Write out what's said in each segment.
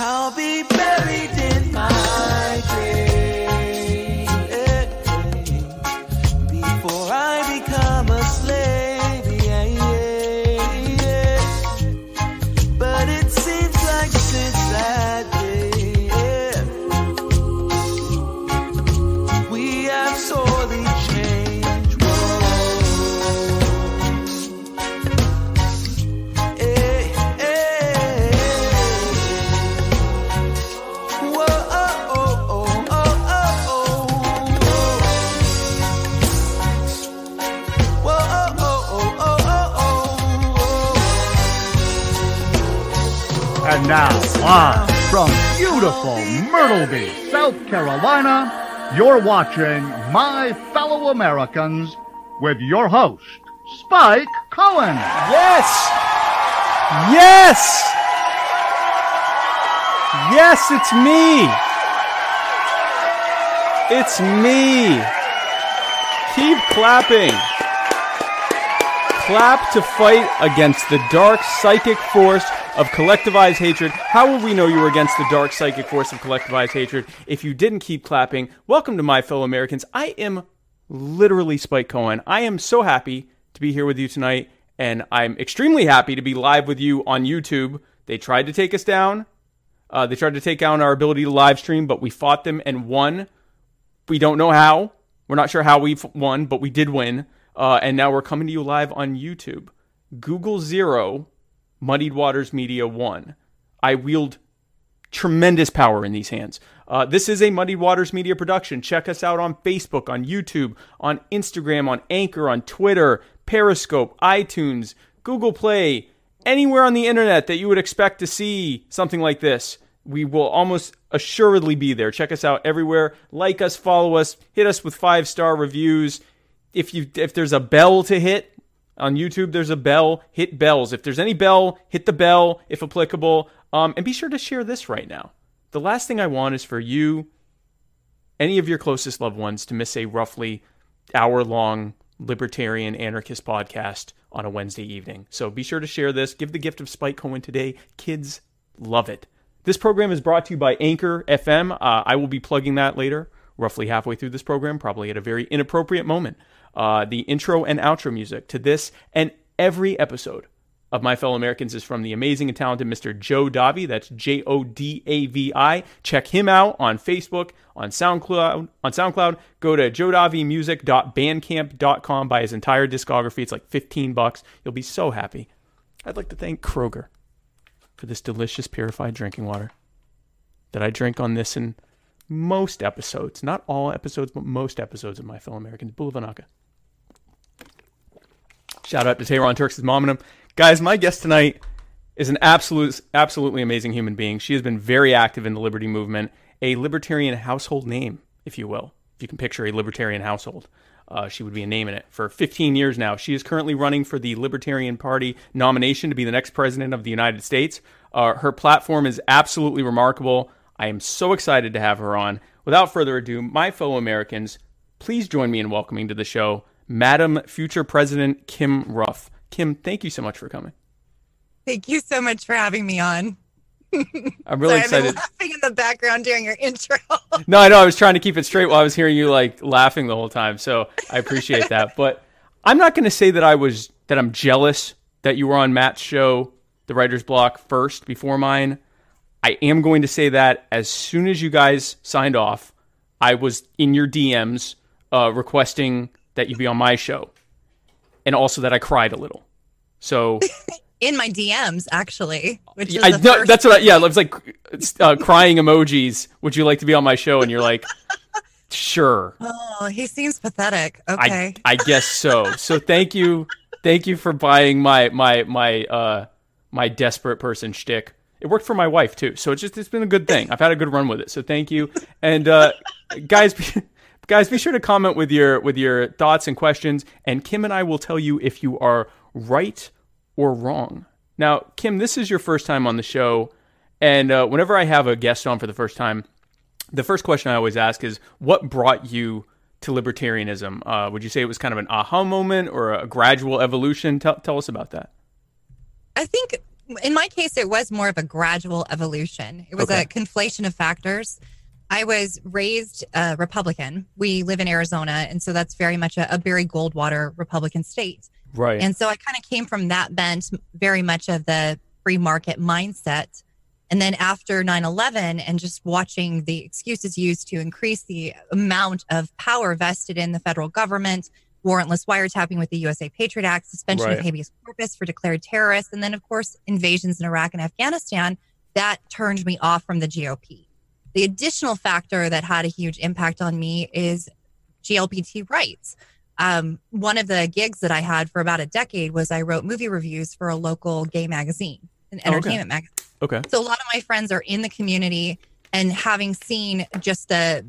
I'll be buried you're watching My Fellow Americans with your host, Spike Cohen. Yes! Yes! Yes, it's me! It's me! Keep clapping! Clap to fight against the dark psychic force of collectivized hatred. How would we know you were against the dark psychic force of collectivized hatred if you didn't keep clapping? Welcome to my fellow Americans. I am literally Spike Cohen. I am so happy to be here with you tonight, and I'm extremely happy to be live with you on YouTube. They tried to take us down. Uh, they tried to take down our ability to live stream, but we fought them and won. We don't know how. We're not sure how we won, but we did win. Uh, and now we're coming to you live on YouTube. Google zero, Muddied Waters Media one. I wield tremendous power in these hands. Uh, this is a Muddied Waters Media production. Check us out on Facebook, on YouTube, on Instagram, on Anchor, on Twitter, Periscope, iTunes, Google Play, anywhere on the internet that you would expect to see something like this. We will almost assuredly be there. Check us out everywhere. Like us, follow us, hit us with five star reviews. If you if there's a bell to hit, on YouTube, there's a bell. Hit bells. If there's any bell, hit the bell if applicable. Um, and be sure to share this right now. The last thing I want is for you, any of your closest loved ones, to miss a roughly hour long libertarian anarchist podcast on a Wednesday evening. So be sure to share this. Give the gift of Spike Cohen today. Kids love it. This program is brought to you by Anchor FM. Uh, I will be plugging that later, roughly halfway through this program, probably at a very inappropriate moment. Uh, the intro and outro music to this and every episode of My Fellow Americans is from the amazing and talented Mr. Joe Davi. That's J O D A V I. Check him out on Facebook, on SoundCloud. On SoundCloud, go to joedavimusic.bandcamp.com. Buy his entire discography. It's like 15 bucks. You'll be so happy. I'd like to thank Kroger for this delicious purified drinking water that I drink on this in most episodes. Not all episodes, but most episodes of My Fellow Americans. Bulavanaka. Shout out to Tehran Turks' mom and him. Guys, my guest tonight is an absolute, absolutely amazing human being. She has been very active in the liberty movement, a libertarian household name, if you will. If you can picture a libertarian household, uh, she would be a name in it. For 15 years now, she is currently running for the Libertarian Party nomination to be the next president of the United States. Uh, her platform is absolutely remarkable. I am so excited to have her on. Without further ado, my fellow Americans, please join me in welcoming to the show Madam Future President Kim Ruff. Kim, thank you so much for coming. Thank you so much for having me on. I'm really Sorry, excited. I've been laughing in the background during your intro. No, I know I was trying to keep it straight while I was hearing you like laughing the whole time. So I appreciate that. But I'm not going to say that I was that I'm jealous that you were on Matt's show, The Writer's Block, first before mine. I am going to say that as soon as you guys signed off, I was in your DMs uh, requesting that you be on my show, and also that I cried a little. So in my DMs, actually, which is I first that's what. I, yeah, it was like uh, crying emojis. Would you like to be on my show? And you're like, sure. Oh, he seems pathetic. Okay. I I guess so. So thank you, thank you for buying my my my uh my desperate person shtick. It worked for my wife too, so it's just it's been a good thing. I've had a good run with it, so thank you. And uh, guys, be, guys, be sure to comment with your with your thoughts and questions, and Kim and I will tell you if you are right or wrong. Now, Kim, this is your first time on the show, and uh, whenever I have a guest on for the first time, the first question I always ask is, what brought you to libertarianism? Uh, would you say it was kind of an aha moment or a gradual evolution? Tell, tell us about that. I think in my case, it was more of a gradual evolution. It was Okay. a conflation of factors. I was raised a Republican. We live in Arizona, and so that's very much a, a Barry Goldwater Republican state. Right. And so I kind of came from that bent, very much of the free market mindset. And then after 9 11 and just watching the excuses used to increase the amount of power vested in the federal government, warrantless wiretapping with the USA Patriot Act, suspension Right. of habeas corpus for declared terrorists, and then, of course, invasions in Iraq and Afghanistan, that turned me off from the GOP. The additional factor that had a huge impact on me is GLBT rights. Um, one of the gigs that I had for about a decade was I wrote movie reviews for a local gay magazine, an Oh, okay. entertainment magazine. okay. So a lot of my friends are in the community and having seen just the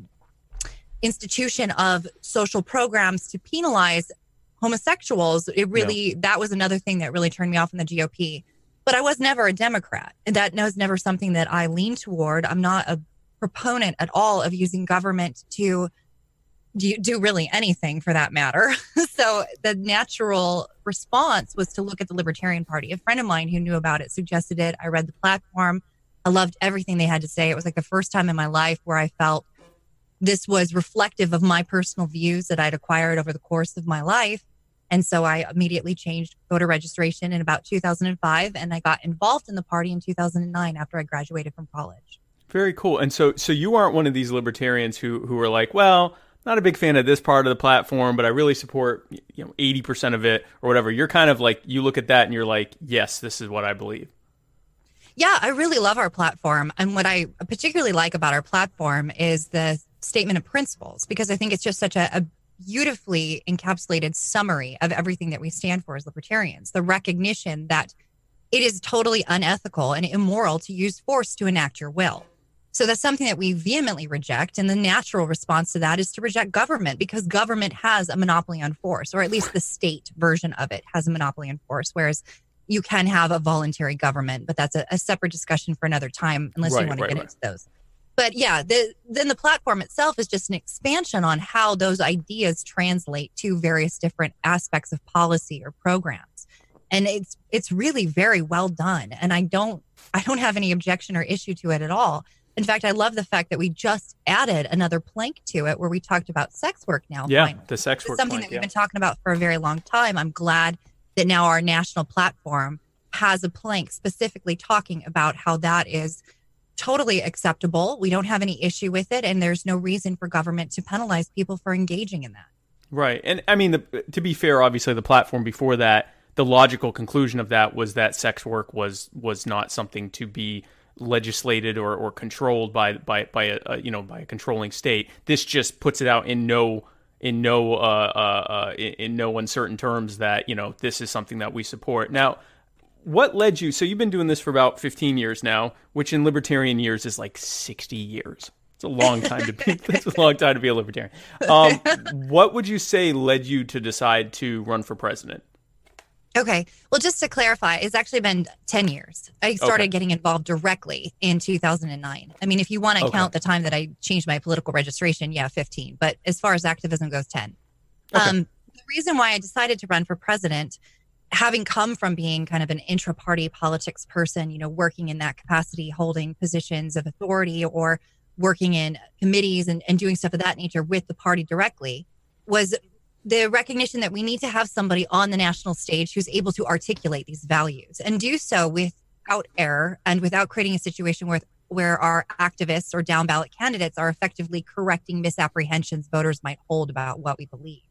institution of social programs to penalize homosexuals, it really that was another thing that really turned me off in the GOP. But I was never a Democrat. And that was never something that I leaned toward. I'm not a proponent at all of using government to do, do really anything for that matter. so the natural response was to look at the Libertarian Party. A friend of mine who knew about it suggested it. I read the platform. I loved everything they had to say. It was like the first time in my life where I felt this was reflective of my personal views that I'd acquired over the course of my life. And so I immediately changed voter registration in about 2005 and I got involved in the party in 2009 after I graduated from college. Very cool. And so, so you aren't one of these libertarians who who are like, well, not a big fan of this part of the platform, but I really support you know eighty percent of it or whatever. You're kind of like you look at that and you're like, yes, this is what I believe. Yeah, I really love our platform. And what I particularly like about our platform is the statement of principles, because I think it's just such a, a beautifully encapsulated summary of everything that we stand for as libertarians. The recognition that it is totally unethical and immoral to use force to enact your will. So that's something that we vehemently reject. And the natural response to that is to reject government because government has a monopoly on force, or at least the state version of it has a monopoly on force. Whereas you can have a voluntary government, but that's a, a separate discussion for another time, unless Right, you want to get right. into those. But yeah, the, then the platform itself is just an expansion on how those ideas translate to various different aspects of policy or programs. And it's it's really very well done. And I don't I don't have any objection or issue to it at all. In fact, I love the fact that we just added another plank to it where we talked about sex work now. Yeah, finally. the sex It's work something plank, that we've yeah. been talking about for a very long time. I'm glad that now our national platform has a plank specifically talking about how that is totally acceptable. We don't have any issue with it, and there's no reason for government to penalize people for engaging in that. Right. And I mean, the, to be fair, obviously the platform before that, the logical conclusion of that was that sex work was was not something to be legislated or, or controlled by by by a, a you know by a controlling state. This just puts it out in no in no uh, uh, uh, in, in no uncertain terms that you know this is something that we support. Now, what led you? So you've been doing this for about 15 years now, which in libertarian years is like 60 years. It's a long time to be. That's a long time to be a libertarian. Um, what would you say led you to decide to run for president? Okay. Well, just to clarify, it's actually been 10 years. I started Okay. getting involved directly in 2009. I mean, if you want to Okay. count the time that I changed my political registration, yeah, 15. But as far as activism goes, 10. Okay. Um, the reason why I decided to run for president, having come from being kind of an intra party politics person, you know, working in that capacity, holding positions of authority or working in committees and, and doing stuff of that nature with the party directly, was the recognition that we need to have somebody on the national stage who's able to articulate these values and do so without error and without creating a situation where where our activists or down ballot candidates are effectively correcting misapprehensions voters might hold about what we believe.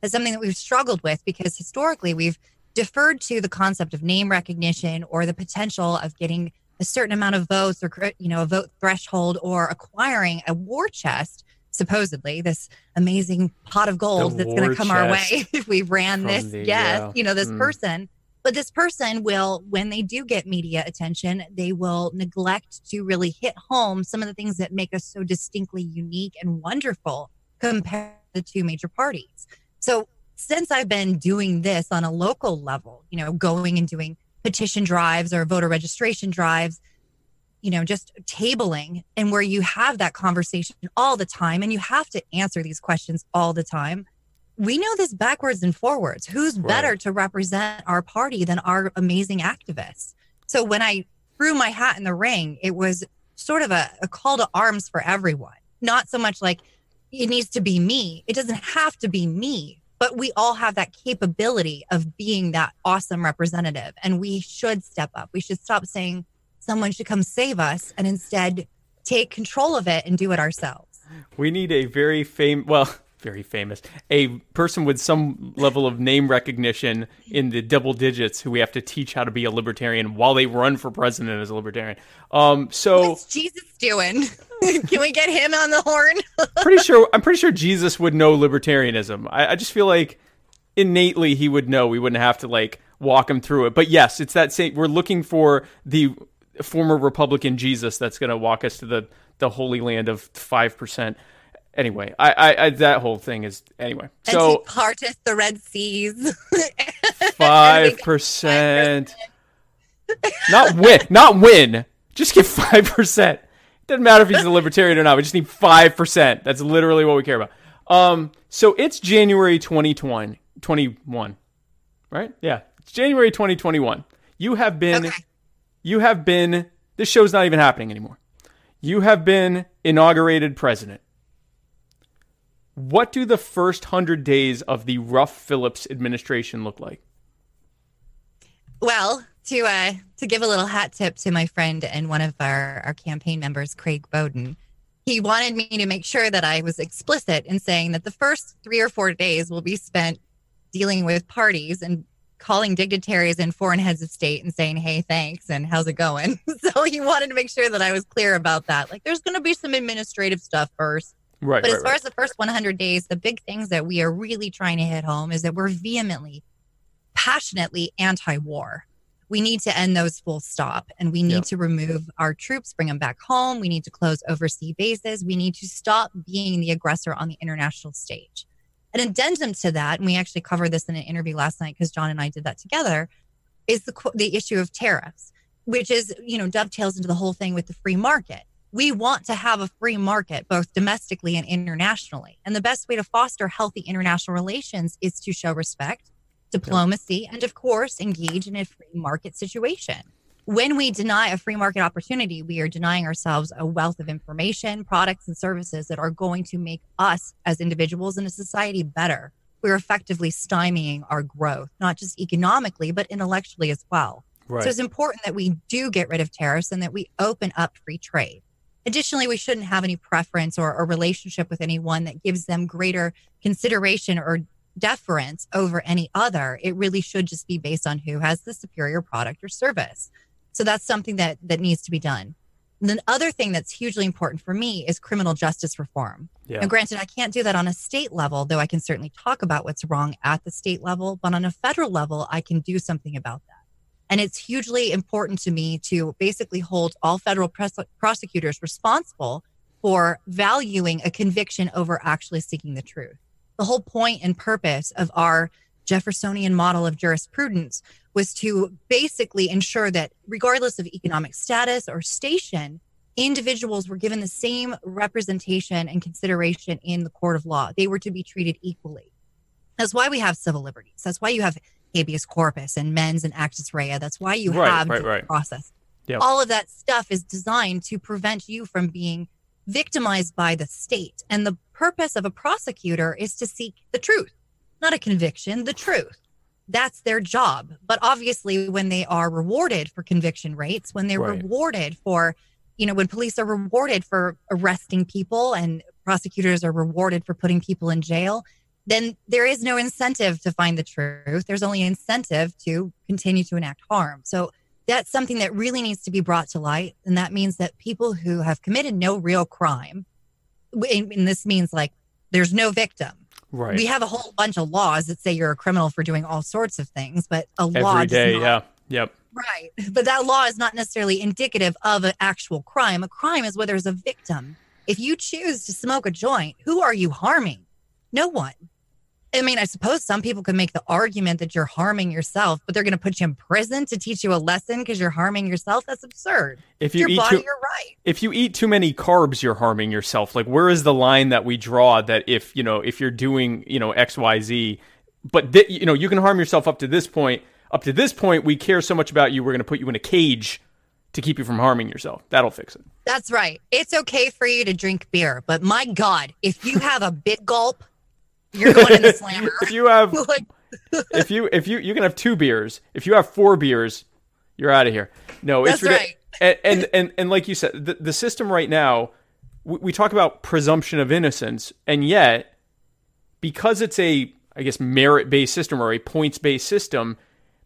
That's something that we've struggled with because historically we've deferred to the concept of name recognition or the potential of getting a certain amount of votes or you know a vote threshold or acquiring a war chest supposedly this amazing pot of gold The that's going to come our way if we ran this the, yes yeah. you know this Mm. person but this person will when they do get media attention they will neglect to really hit home some of the things that make us so distinctly unique and wonderful compared to the two major parties so since i've been doing this on a local level you know going and doing petition drives or voter registration drives you know, just tabling and where you have that conversation all the time and you have to answer these questions all the time. We know this backwards and forwards. Who's Right. better to represent our party than our amazing activists? So when I threw my hat in the ring, it was sort of a, a call to arms for everyone. Not so much like it needs to be me. It doesn't have to be me, but we all have that capability of being that awesome representative. And we should step up. We should stop saying someone should come save us and instead take control of it and do it ourselves. We need a very famous, well, very famous, a person with some level of name recognition in the double digits who we have to teach how to be a libertarian while they run for president as a libertarian. Um, so what's Jesus doing? Can we get him on the horn? pretty sure I'm pretty sure Jesus would know libertarianism. I, I just feel like innately he would know. We wouldn't have to like walk him through it. But yes, it's that same. We're looking for the former Republican Jesus that's going to walk us to the the holy land of five percent anyway, I, I, I, that whole thing is anyway. And so parteth the Red Seas. Five percent. Not win. Not win. Just get five percent. Doesn't matter if he's a libertarian or not. We just need five percent. That's literally what we care about. Um. So it's January 2020, 21, right? Yeah, it's January 2021. You have been. Okay. You have been. This show's not even happening anymore. You have been inaugurated president. What do the first hundred days of the Ruff Phillips administration look like? Well, to uh, to give a little hat tip to my friend and one of our, our campaign members, Craig Bowden, he wanted me to make sure that I was explicit in saying that the first three or four days will be spent dealing with parties and calling dignitaries and foreign heads of state and saying, hey, thanks, and how's it going? so he wanted to make sure that I was clear about that. Like, there's going to be some administrative stuff first. Right. But right, as far right. as the first 100 days, the big things that we are really trying to hit home is that we're vehemently, passionately anti war. We need to end those full stop and we need yeah. to remove our troops, bring them back home. We need to close overseas bases. We need to stop being the aggressor on the international stage. An addendum to that, and we actually covered this in an interview last night because John and I did that together, is the, the issue of tariffs, which is, you know, dovetails into the whole thing with the free market we want to have a free market, both domestically and internationally. And the best way to foster healthy international relations is to show respect, diplomacy, yeah. and of course, engage in a free market situation. When we deny a free market opportunity, we are denying ourselves a wealth of information, products, and services that are going to make us as individuals and a society better. We're effectively stymieing our growth, not just economically, but intellectually as well. Right. So it's important that we do get rid of tariffs and that we open up free trade. Additionally, we shouldn't have any preference or, a relationship with anyone that gives them greater consideration or deference over any other. It really should just be based on who has the superior product or service. So that's something that that needs to be done. And the other thing that's hugely important for me is criminal justice reform. Yeah. Now, granted, I can't do that on a state level, though I can certainly talk about what's wrong at the state level. But on a federal level, I can do something about that. And it's hugely important to me to basically hold all federal pres- prosecutors responsible for valuing a conviction over actually seeking the truth. The whole point and purpose of our Jeffersonian model of jurisprudence was to basically ensure that, regardless of economic status or station, individuals were given the same representation and consideration in the court of law. They were to be treated equally. That's why we have civil liberties. That's why you have habeas corpus and mens and actus rea. That's why you right, have right, right. process. Yep. All of that stuff is designed to prevent you from being victimized by the state. And the purpose of a prosecutor is to seek the truth, not a conviction, the truth. That's their job. But obviously, when they are rewarded for conviction rates, when they're right. rewarded for, you know, when police are rewarded for arresting people and prosecutors are rewarded for putting people in jail, then there is no incentive to find the truth. There's only incentive to continue to enact harm. So that's something that really needs to be brought to light. And that means that people who have committed no real crime, and this means like there's no victim. Right. We have a whole bunch of laws that say you're a criminal for doing all sorts of things, but a Every law day, not, yeah. Yep. Right. But that law is not necessarily indicative of an actual crime. A crime is where there's a victim. If you choose to smoke a joint, who are you harming? No one. I mean, I suppose some people could make the argument that you're harming yourself, but they're going to put you in prison to teach you a lesson because you're harming yourself. That's absurd. If you your eat body, too, you're right. If you eat too many carbs, you're harming yourself. Like, where is the line that we draw that if you know if you're doing you know X Y Z, but th- you know you can harm yourself up to this point. up to this point, we care so much about you, we're going to put you in a cage to keep you from harming yourself. That'll fix it. That's right. It's okay for you to drink beer, but my God, if you have a big gulp, you're going in the slammer. if you have, like, if you, if you, you can have two beers. If you have four beers, you're out of here. No, it's That's right. and, and and and like you said, the, the system right now, we, we talk about presumption of innocence, and yet because it's a, I guess, merit based system or a points based system,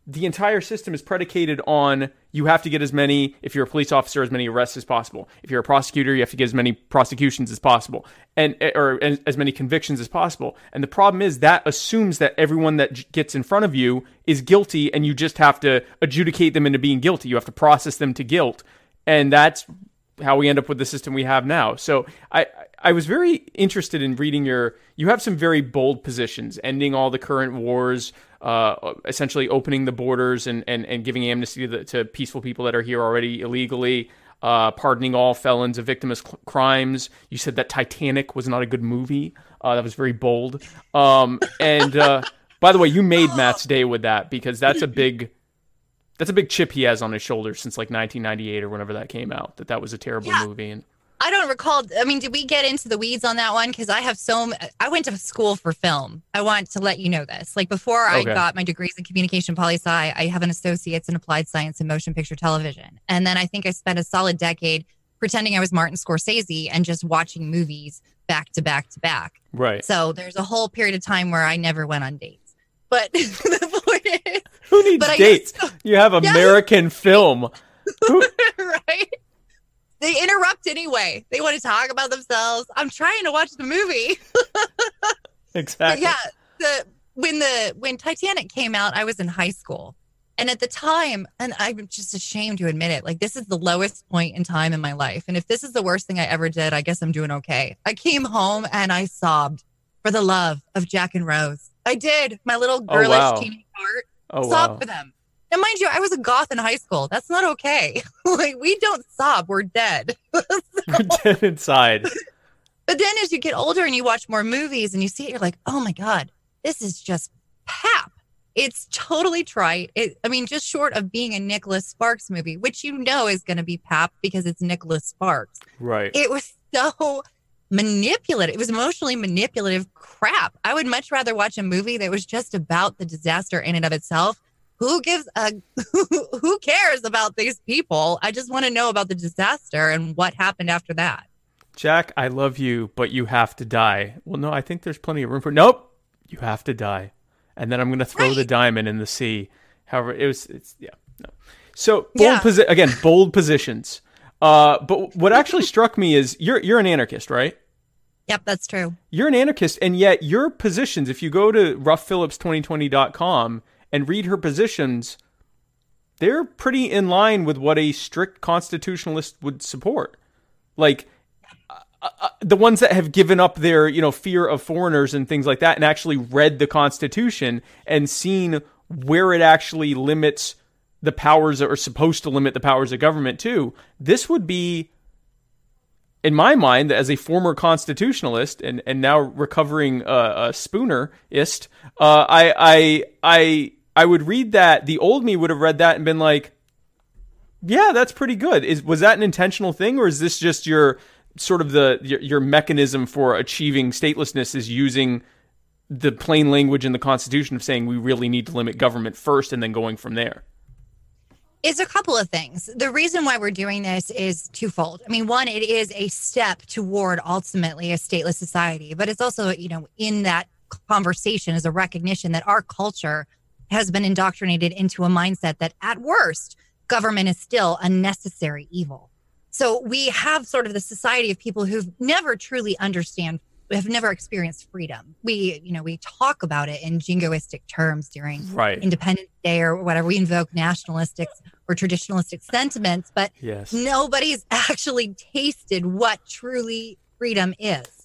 the entire system is predicated on you have to get as many, if you're a police officer, as many arrests as possible. If you're a prosecutor, you have to get as many prosecutions as possible, and or as many convictions as possible. And the problem is that assumes that everyone that gets in front of you is guilty, and you just have to adjudicate them into being guilty. You have to process them to guilt, and that's how we end up with the system we have now. So I I was very interested in reading your. You have some very bold positions, ending all the current wars, uh, essentially opening the borders and, and, and giving amnesty to, the, to peaceful people that are here already illegally, uh, pardoning all felons of victimless cl- crimes. You said that Titanic was not a good movie. Uh, that was very bold. Um, and uh, by the way, you made Matt's day with that because that's a big that's a big chip he has on his shoulder since like 1998 or whenever that came out. That that was a terrible Yeah. movie. And I don't recall. I mean, did we get into the weeds on that one? Because I have so. m- I went to school for film. I want to let you know this. Like before I got my degrees in communication poli sci, I have an associate's in applied science and motion picture television. And then I think I spent a solid decade pretending I was Martin Scorsese and just watching movies back to back to back. right, So there's a whole period of time where I never went on dates. But the point is, who needs dates? You have Yeah. American film. Who, right? They interrupt anyway. They want to talk about themselves. I'm trying to watch the movie. But exactly. yeah, the when the when Titanic came out, I was in high school. And at the time, and I'm just ashamed to admit it, like this is the lowest point in time in my life. And if this is the worst thing I ever did, I guess I'm doing okay. I came home and I sobbed for the love of Jack and Rose. I did. My little Oh, girlish wow. teeny heart Oh sobbed wow. for them. And mind you, I was a goth in high school. That's not okay. like we don't sob, we're dead. You're dead inside. But then as you get older and you watch more movies and you see it, you're like, oh my God, this is just pap. It's totally trite. It, I mean, just short of being a Nicholas Sparks movie, which you know is going to be pap because it's Nicholas Sparks. Right. It was so manipulative. It was emotionally manipulative crap. I would much rather watch a movie that was just about the disaster in and of itself. Who gives a who cares about these people? I just want to know about the disaster and what happened after that. Jack, I love you, but you have to die. Well, no, I think there's plenty of room for. Nope, you have to die, and then I'm gonna throw the diamond in the sea. However, it was. It's yeah. No. So bold Yeah. posi- again, bold positions. Uh, but what actually struck me is you're you're an anarchist, right? Yep, that's true. You're an anarchist, and yet your positions. If you go to ruffphillips2020.com and read her positions, they're pretty in line with what a strict constitutionalist would support. Like uh, uh, the ones that have given up their, you know, fear of foreigners and things like that, and actually read the Constitution and seen where it actually limits the powers that are supposed to limit the powers of government too. This would be in my mind, as a former constitutionalist and, and now recovering uh, a Spoonerist, uh, I I I I would read that. The old me would have read that and been like, "Yeah, that's pretty good." Is was that an intentional thing, or is this just your sort of the your, your mechanism for achieving statelessness is using the plain language in the Constitution of saying we really need to limit government first and then going from there? It's a couple of things. The reason why we're doing this is twofold. I mean, one, it is a step toward ultimately a stateless society, but it's also, you know, in that conversation is a recognition that our culture has been indoctrinated into a mindset that at worst, government is still a necessary evil. So we have sort of the society of people who've never truly understand have never experienced freedom. We, you know, we talk about it in jingoistic terms during Right. Independence Day or whatever. We invoke nationalistic or traditionalistic sentiments, but Yes. nobody's actually tasted what truly freedom is.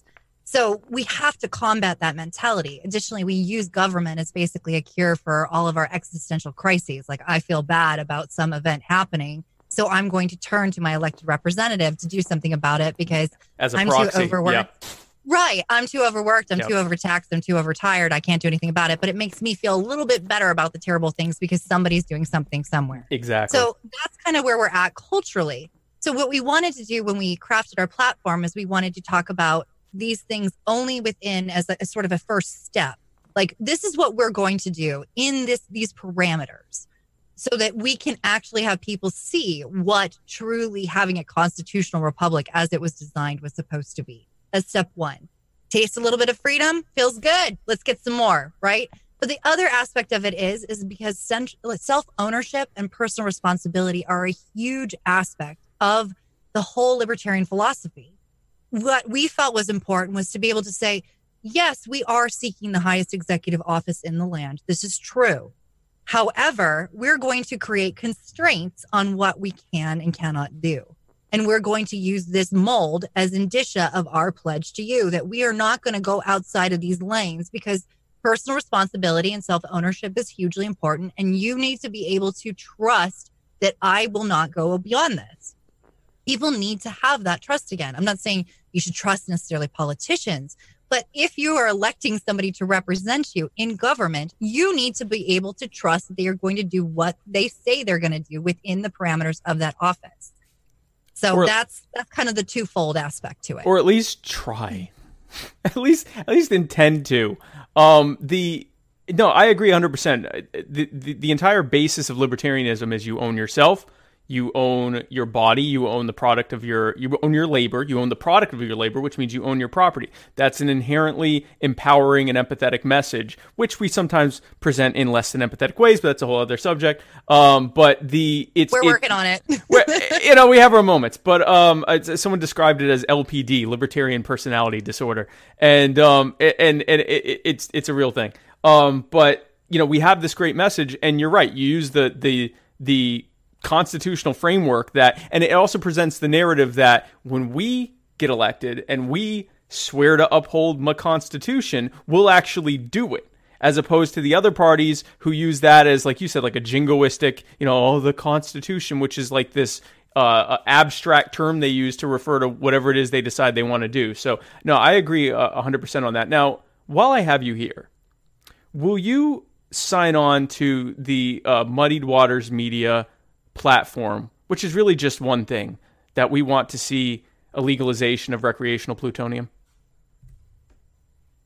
So we have to combat that mentality. Additionally, we use government as basically a cure for all of our existential crises. Like I feel bad about some event happening. So I'm going to turn to my elected representative to do something about it because I'm proxy. too overworked. Yeah. Right. I'm too overworked. I'm Yep. too overtaxed. I'm too overtired. I can't do anything about it. But it makes me feel a little bit better about the terrible things because somebody's doing something somewhere. Exactly. So that's kind of where we're at culturally. So what we wanted to do when we crafted our platform is we wanted to talk about these things only within as a, as sort of a first step. Like this is what we're going to do in this these parameters so that we can actually have people see what truly having a constitutional republic as it was designed was supposed to be. That's step 1. Taste a little bit of freedom, feels good. Let's get some more, right? But the other aspect of it is, is because self ownership and personal responsibility are a huge aspect of the whole libertarian philosophy. What we felt was important was to be able to say, yes, we are seeking the highest executive office in the land. This is true. However, we're going to create constraints on what we can and cannot do. And we're going to use this mold as indicia of our pledge to you that we are not going to go outside of these lanes because personal responsibility and self ownership is hugely important. And you need to be able to trust that I will not go beyond this. People need to have that trust again. I'm not saying you should trust necessarily politicians, but if you are electing somebody to represent you in government, you need to be able to trust that they are going to do what they say they're going to do within the parameters of that office. So Or- that's that's kind of the twofold aspect to it. or at least try at least at least intend to um the no i agree 100% the, the the entire basis of libertarianism is you own yourself you own your body you own the product of your you own your labor you own the product of your labor which means you own your property that's an inherently empowering and empathetic message which we sometimes present in less than empathetic ways but that's a whole other subject um but the it's We're it- working on it. you know, we have our moments, but um, someone described it as LPD, libertarian personality disorder, and um, and and it, it, it's it's a real thing. Um, but you know, we have this great message, and you're right. You use the the the constitutional framework that, and it also presents the narrative that when we get elected and we swear to uphold my constitution, we'll actually do it as opposed to the other parties who use that as like you said like a jingoistic you know oh the constitution which is like this uh, abstract term they use to refer to whatever it is they decide they want to do. So no i agree uh, 100% on that. Now while i have you here will you sign on to the uh, muddied waters media platform which is really just one thing that we want to see a legalization of recreational plutonium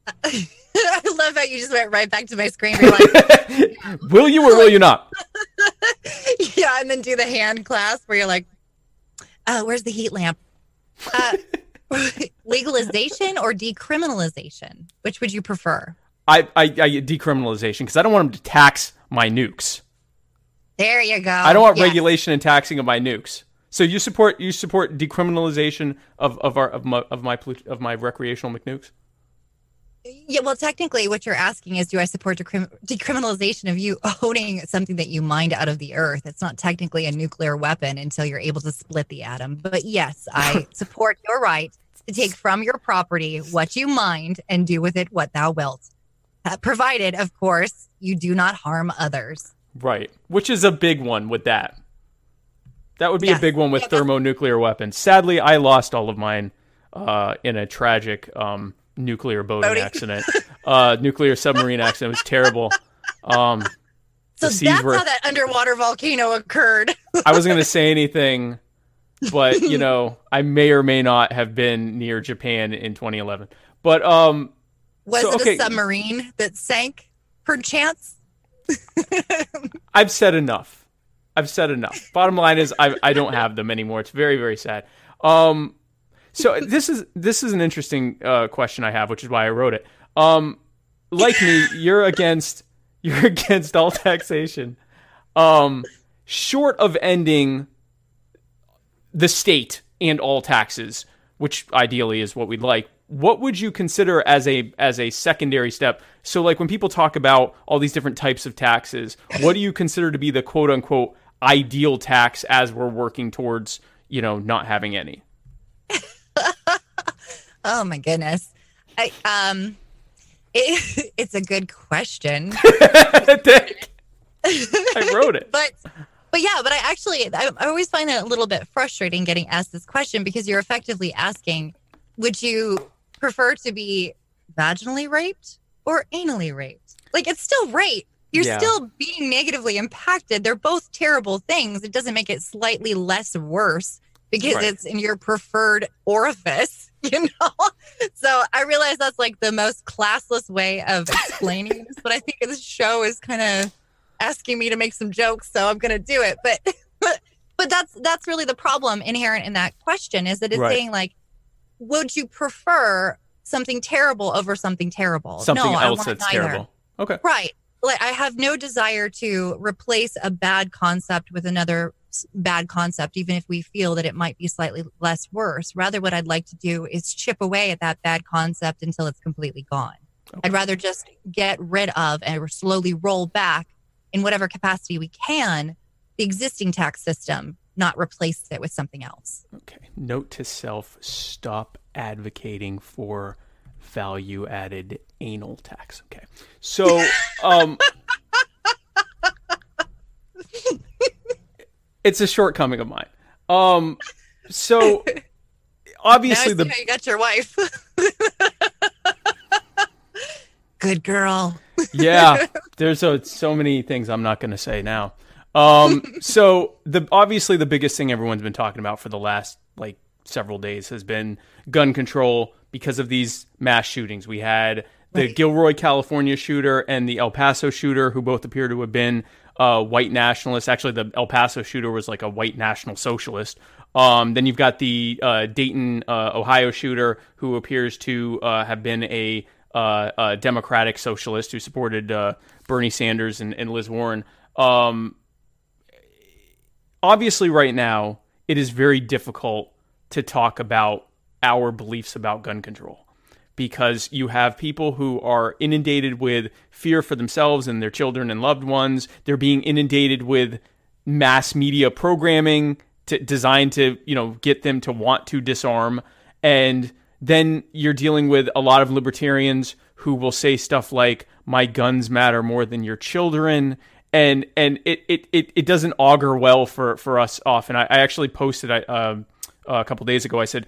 I love how you just went right back to my screen. Like, will you or will you not yeah, and then do the hand clasp where you're like, uh, where's the heat lamp? Uh, legalization or decriminalization? Which would you prefer? I, I, I decriminalization because I don't want them to tax my nukes. There you go. I don't want Yes. regulation and taxing of my nukes. So you support you support decriminalization of, of our of my of my of my recreational McNukes? Yeah, well, technically, what you're asking is, do I support decrim- decriminalization of you owning something that you mined out of the earth? It's not technically a nuclear weapon until you're able to split the atom. But yes, I support your right to take from your property what you mined and do with it what thou wilt, uh, provided, of course, you do not harm others. Right. Which is a big one with that. That would be a big one with Yeah, thermonuclear weapons. Sadly, I lost all of mine uh, in a tragic um, nuclear boating Boating. accident. uh, nuclear submarine accident it was terrible. Um, So that's were- how that underwater volcano occurred. I wasn't going to say anything, but you know, I may or may not have been near Japan in 2011. But um, Was So, it okay. a submarine that sank, perchance? I've said enough. I've said enough. Bottom line is, I I don't have them anymore. It's very very sad. Um, so this is this is an interesting uh, question I have, which is why I wrote it. Um, like me, you're against you're against all taxation. Um, short of ending the state and all taxes, which ideally is what we'd like. What would you consider as a as a secondary step? So like when people talk about all these different types of taxes, what do you consider to be the quote unquote ideal tax as we're working towards, you know, not having any? Oh my goodness. I, um, it, it's a good question. I wrote it. but but yeah but i actually I, I always find it a little bit frustrating getting asked this question because you're effectively asking would you prefer to be vaginally raped or anally raped? Like it's still rape. You're Yeah. still being negatively impacted. They're both terrible things. It doesn't make it slightly less worse because Right. it's in your preferred orifice, you know? So I realize that's like the most classless way of explaining this, but I think this show is kind of asking me to make some jokes, so I'm going to do it. But but but that's that's really the problem inherent in that question is that it's Right. saying like would you prefer something terrible over something terrible? Something no, I else that's neither. terrible. Okay. Right. Like I have no desire to replace a bad concept with another bad concept, even if we feel that it might be slightly less worse. Rather, what I'd like to do is chip away at that bad concept until it's completely gone. I'd rather just get rid of and slowly roll back in whatever capacity we can the existing tax system, not replace it with something else. Okay. Note to self: stop advocating for value added anal tax. Okay. So, um, it's a shortcoming of mine. Um, so obviously the you got your wife. Good girl. yeah there's so, so many things i'm not going to say now um so the obviously the biggest thing everyone's been talking about for the last like several days has been gun control because of these mass shootings we had the Right. gilroy california shooter and the el paso shooter who both appear to have been uh, white nationalists actually the el paso shooter was like a white national socialist um, then you've got the uh, Dayton, uh, Ohio shooter who appears to uh, have been a, uh, a Democratic socialist who supported uh, Bernie Sanders and, and Liz Warren. Um, obviously, right now, it is very difficult to talk about our beliefs about gun control because you have people who are inundated with fear for themselves and their children and loved ones. They're being inundated with mass media programming to, designed to, you know, get them to want to disarm. And then you're dealing with a lot of libertarians who will say stuff like, my guns matter more than your children. And, and it, it, it, it doesn't augur well for, for us often. I, I actually posted I, um, a couple days ago, I said,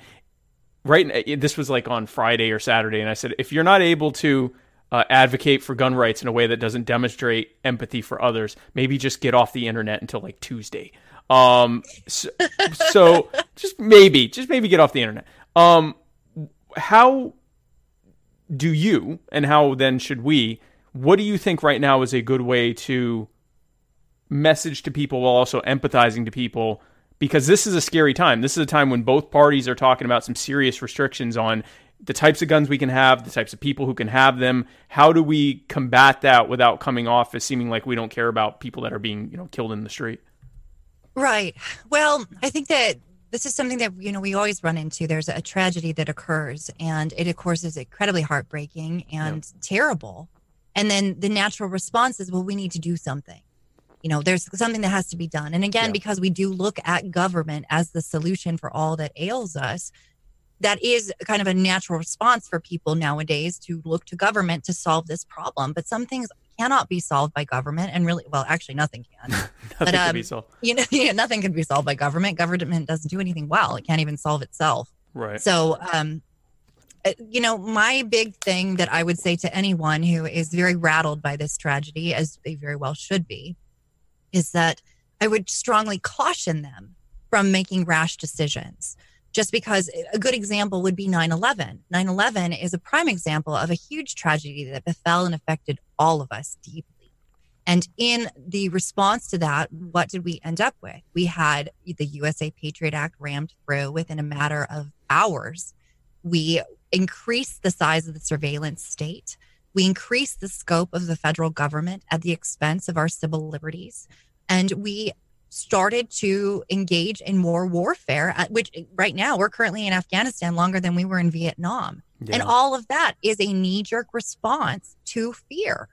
right this was like on friday or saturday and i said if you're not able to uh, advocate for gun rights in a way that doesn't demonstrate empathy for others maybe just get off the internet until like tuesday um so, so just maybe just maybe get off the internet um how do you and how then should we what do you think right now is a good way to message to people while also empathizing to people because this is a scary time. This is a time when both parties are talking about some serious restrictions on the types of guns we can have, the types of people who can have them. How do we combat that without coming off as seeming like we don't care about people that are being, you know, killed in the street? Right. Well, I think that this is something that you know we always run into. There's a tragedy that occurs, and it of course is incredibly heartbreaking and terrible. And then the natural response is, well, we need to do something. You know, there's something that has to be done. And again, Yeah. because we do look at government as the solution for all that ails us, that is kind of a natural response for people nowadays to look to government to solve this problem. But some things cannot be solved by government, and really, well, actually, nothing can Nothing can um, be solved. you know, yeah, nothing can be solved by government. Government doesn't do anything well. It can't even solve itself. Right. So, um, uh, you know, my big thing that I would say to anyone who is very rattled by this tragedy, as they very well should be, is that I would strongly caution them from making rash decisions. Just because a good example would be 9 11. 9 11 is a prime example of a huge tragedy that befell and affected all of us deeply. And in the response to that, what did we end up with? We had the USA Patriot Act rammed through within a matter of hours. We increased the size of the surveillance state. We increased the scope of the federal government at the expense of our civil liberties. And we started to engage in more warfare, which right now we're currently in Afghanistan longer than we were in Vietnam. And all of that is a knee jerk response to fear.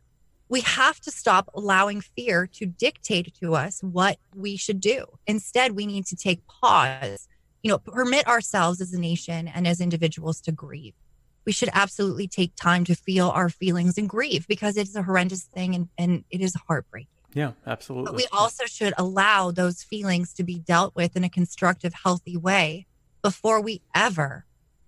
We have to stop allowing fear to dictate to us what we should do. Instead, we need to take pause, you know, permit ourselves as a nation and as individuals to grieve. We should absolutely take time to feel our feelings and grieve because it's a horrendous thing and, and it is heartbreaking. yeah, absolutely. But we also should allow those feelings to be dealt with in a constructive, healthy way before we ever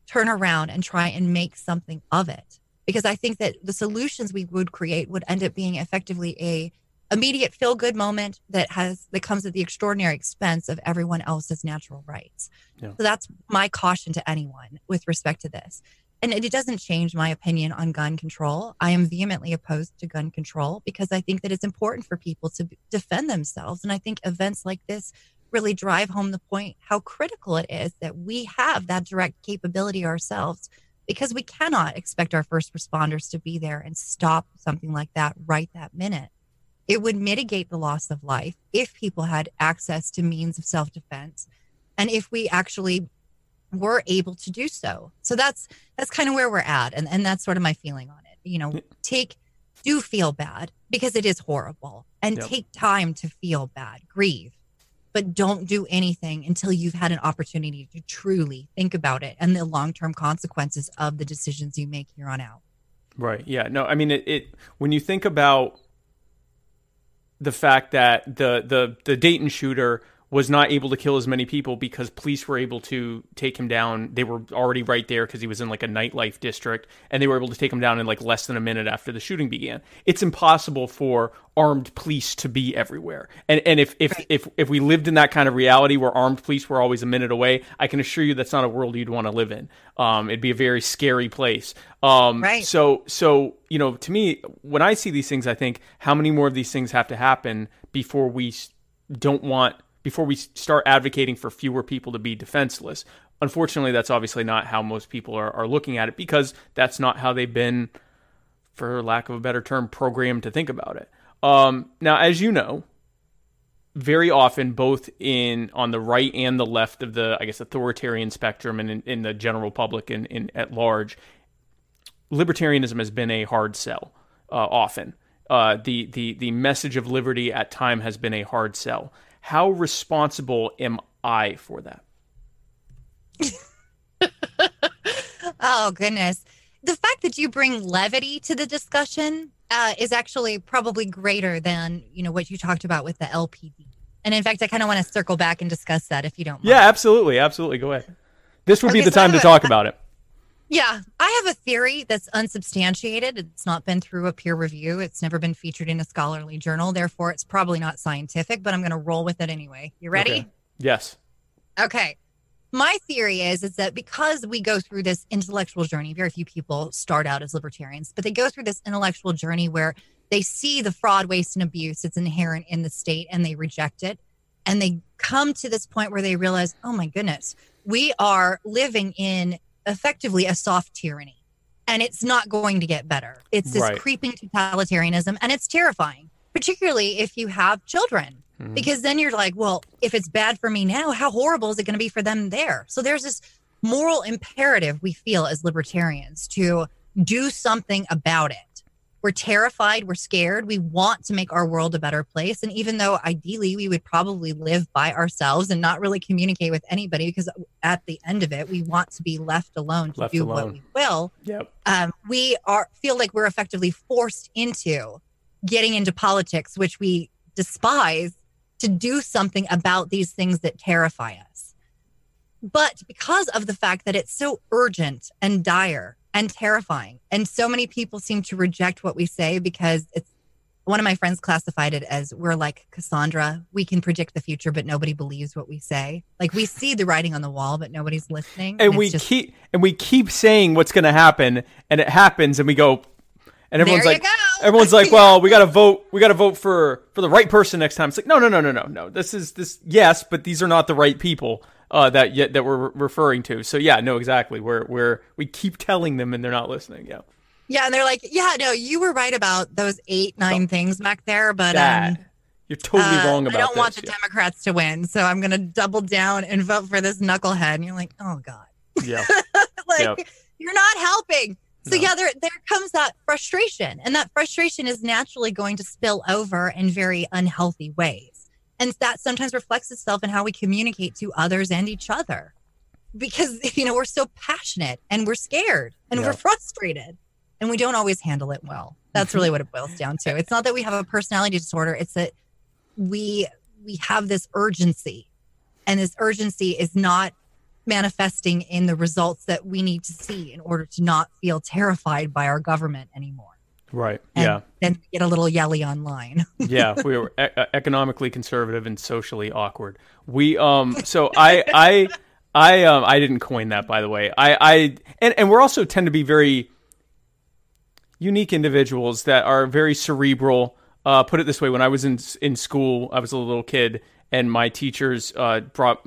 turn around and try and make something of it. Because I think that the solutions we would create would end up being effectively a immediate feel good moment that has that comes at the extraordinary expense of everyone else's natural rights. Yeah. So that's my caution to anyone with respect to this. And it doesn't change my opinion on gun control. I am vehemently opposed to gun control because I think that it's important for people to defend themselves. And I think events like this really drive home the point how critical it is that we have that direct capability ourselves because we cannot expect our first responders to be there and stop something like that right that minute. It would mitigate the loss of life if people had access to means of self defense and if we actually were able to do so. So that's that's kind of where we're at and and that's sort of my feeling on it. You know, take do feel bad because it is horrible and yep. take time to feel bad, grieve but don't do anything until you've had an opportunity to truly think about it and the long-term consequences of the decisions you make here on out. Right. Yeah. No, I mean it, it when you think about the fact that the the the Dayton shooter was not able to kill as many people because police were able to take him down. They were already right there because he was in like a nightlife district, and they were able to take him down in like less than a minute after the shooting began. It's impossible for armed police to be everywhere. And and if if right. if if we lived in that kind of reality where armed police were always a minute away, I can assure you that's not a world you'd want to live in. Um, it'd be a very scary place. Um, right. So so you know, to me, when I see these things, I think how many more of these things have to happen before we don't want before we start advocating for fewer people to be defenseless. Unfortunately, that's obviously not how most people are, are looking at it because that's not how they've been, for lack of a better term, programmed to think about it. Um, now, as you know, very often, both in on the right and the left of the, I guess, authoritarian spectrum and in, in the general public and in, at large, libertarianism has been a hard sell. Uh, often, uh, the the the message of liberty at time has been a hard sell. How responsible am I for that? oh, goodness. The fact that you bring levity to the discussion uh, is actually probably greater than, you know, what you talked about with the LPD. And in fact, I kind of want to circle back and discuss that if you don't mind. Yeah, absolutely. Absolutely. Go ahead. This would okay, be the so time to talk about it. Yeah, I have a theory that's unsubstantiated. It's not been through a peer review. It's never been featured in a scholarly journal. Therefore, it's probably not scientific, but I'm going to roll with it anyway. You ready? Okay. Yes. Okay. My theory is is that because we go through this intellectual journey, very few people start out as libertarians, but they go through this intellectual journey where they see the fraud, waste, and abuse that's inherent in the state and they reject it. And they come to this point where they realize, oh my goodness, we are living in effectively a soft tyranny and it's not going to get better. It's this right. creeping totalitarianism and it's terrifying, particularly if you have children. Mm-hmm. Because then you're like, well, if it's bad for me now, how horrible is it going to be for them there? So there's this moral imperative we feel as libertarians to do something about it we're terrified, we're scared, we want to make our world a better place. And even though ideally we would probably live by ourselves and not really communicate with anybody, because at the end of it, we want to be left alone to left do alone. what we will. Yep. Um, we are feel like we're effectively forced into getting into politics, which we despise, to do something about these things that terrify us. But because of the fact that it's so urgent and dire, and terrifying. And so many people seem to reject what we say because it's one of my friends classified it as we're like Cassandra. We can predict the future, but nobody believes what we say. Like we see the writing on the wall, but nobody's listening. And, and we just, keep and we keep saying what's going to happen, and it happens, and we go, and everyone's like, everyone's like, well, we got to vote, we got to vote for for the right person next time. It's like, no, no, no, no, no, no. This is this, yes, but these are not the right people uh, that yet that we're referring to. So yeah, no, exactly. We're we're we keep telling them and they're not listening. Yeah. Yeah, and they're like, yeah, no, you were right about those eight, nine oh, things back there, but um, you're totally uh, wrong about. I don't this. want the yeah. Democrats to win, so I'm going to double down and vote for this knucklehead. And you're like, oh god, yeah, like you're not helping. So no. yeah, there there comes that frustration, and that frustration is naturally going to spill over in very unhealthy ways. And that sometimes reflects itself in how we communicate to others and each other. Because, you know, we're so passionate and we're scared and yeah. we're frustrated and we don't always handle it well. That's really what it boils down to. It's not that we have a personality disorder, it's that we we have this urgency. And this urgency is not manifesting in the results that we need to see in order to not feel terrified by our government anymore. Right. And yeah. Then get a little yelly online. yeah, we were e- economically conservative and socially awkward. We um so I I I um I didn't coin that by the way. I I and and we're also tend to be very unique individuals that are very cerebral. Uh, put it this way: when I was in in school, I was a little kid, and my teachers uh, brought.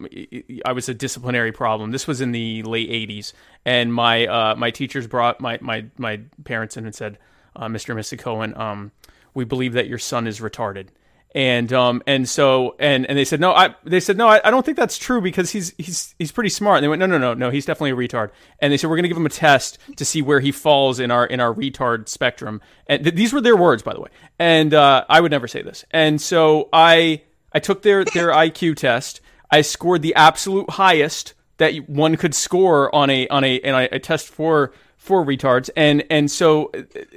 I was a disciplinary problem. This was in the late '80s, and my uh, my teachers brought my my my parents in and said, uh, "Mr. and Mrs. Cohen, um, we believe that your son is retarded." and um and so and and they said no I they said no I, I don't think that's true because he's he's he's pretty smart and they went no no no no he's definitely a retard and they said we're gonna give him a test to see where he falls in our in our retard spectrum and th- these were their words by the way and uh, I would never say this and so I I took their their IQ test I scored the absolute highest that one could score on a on a, and a test for for retards. And and so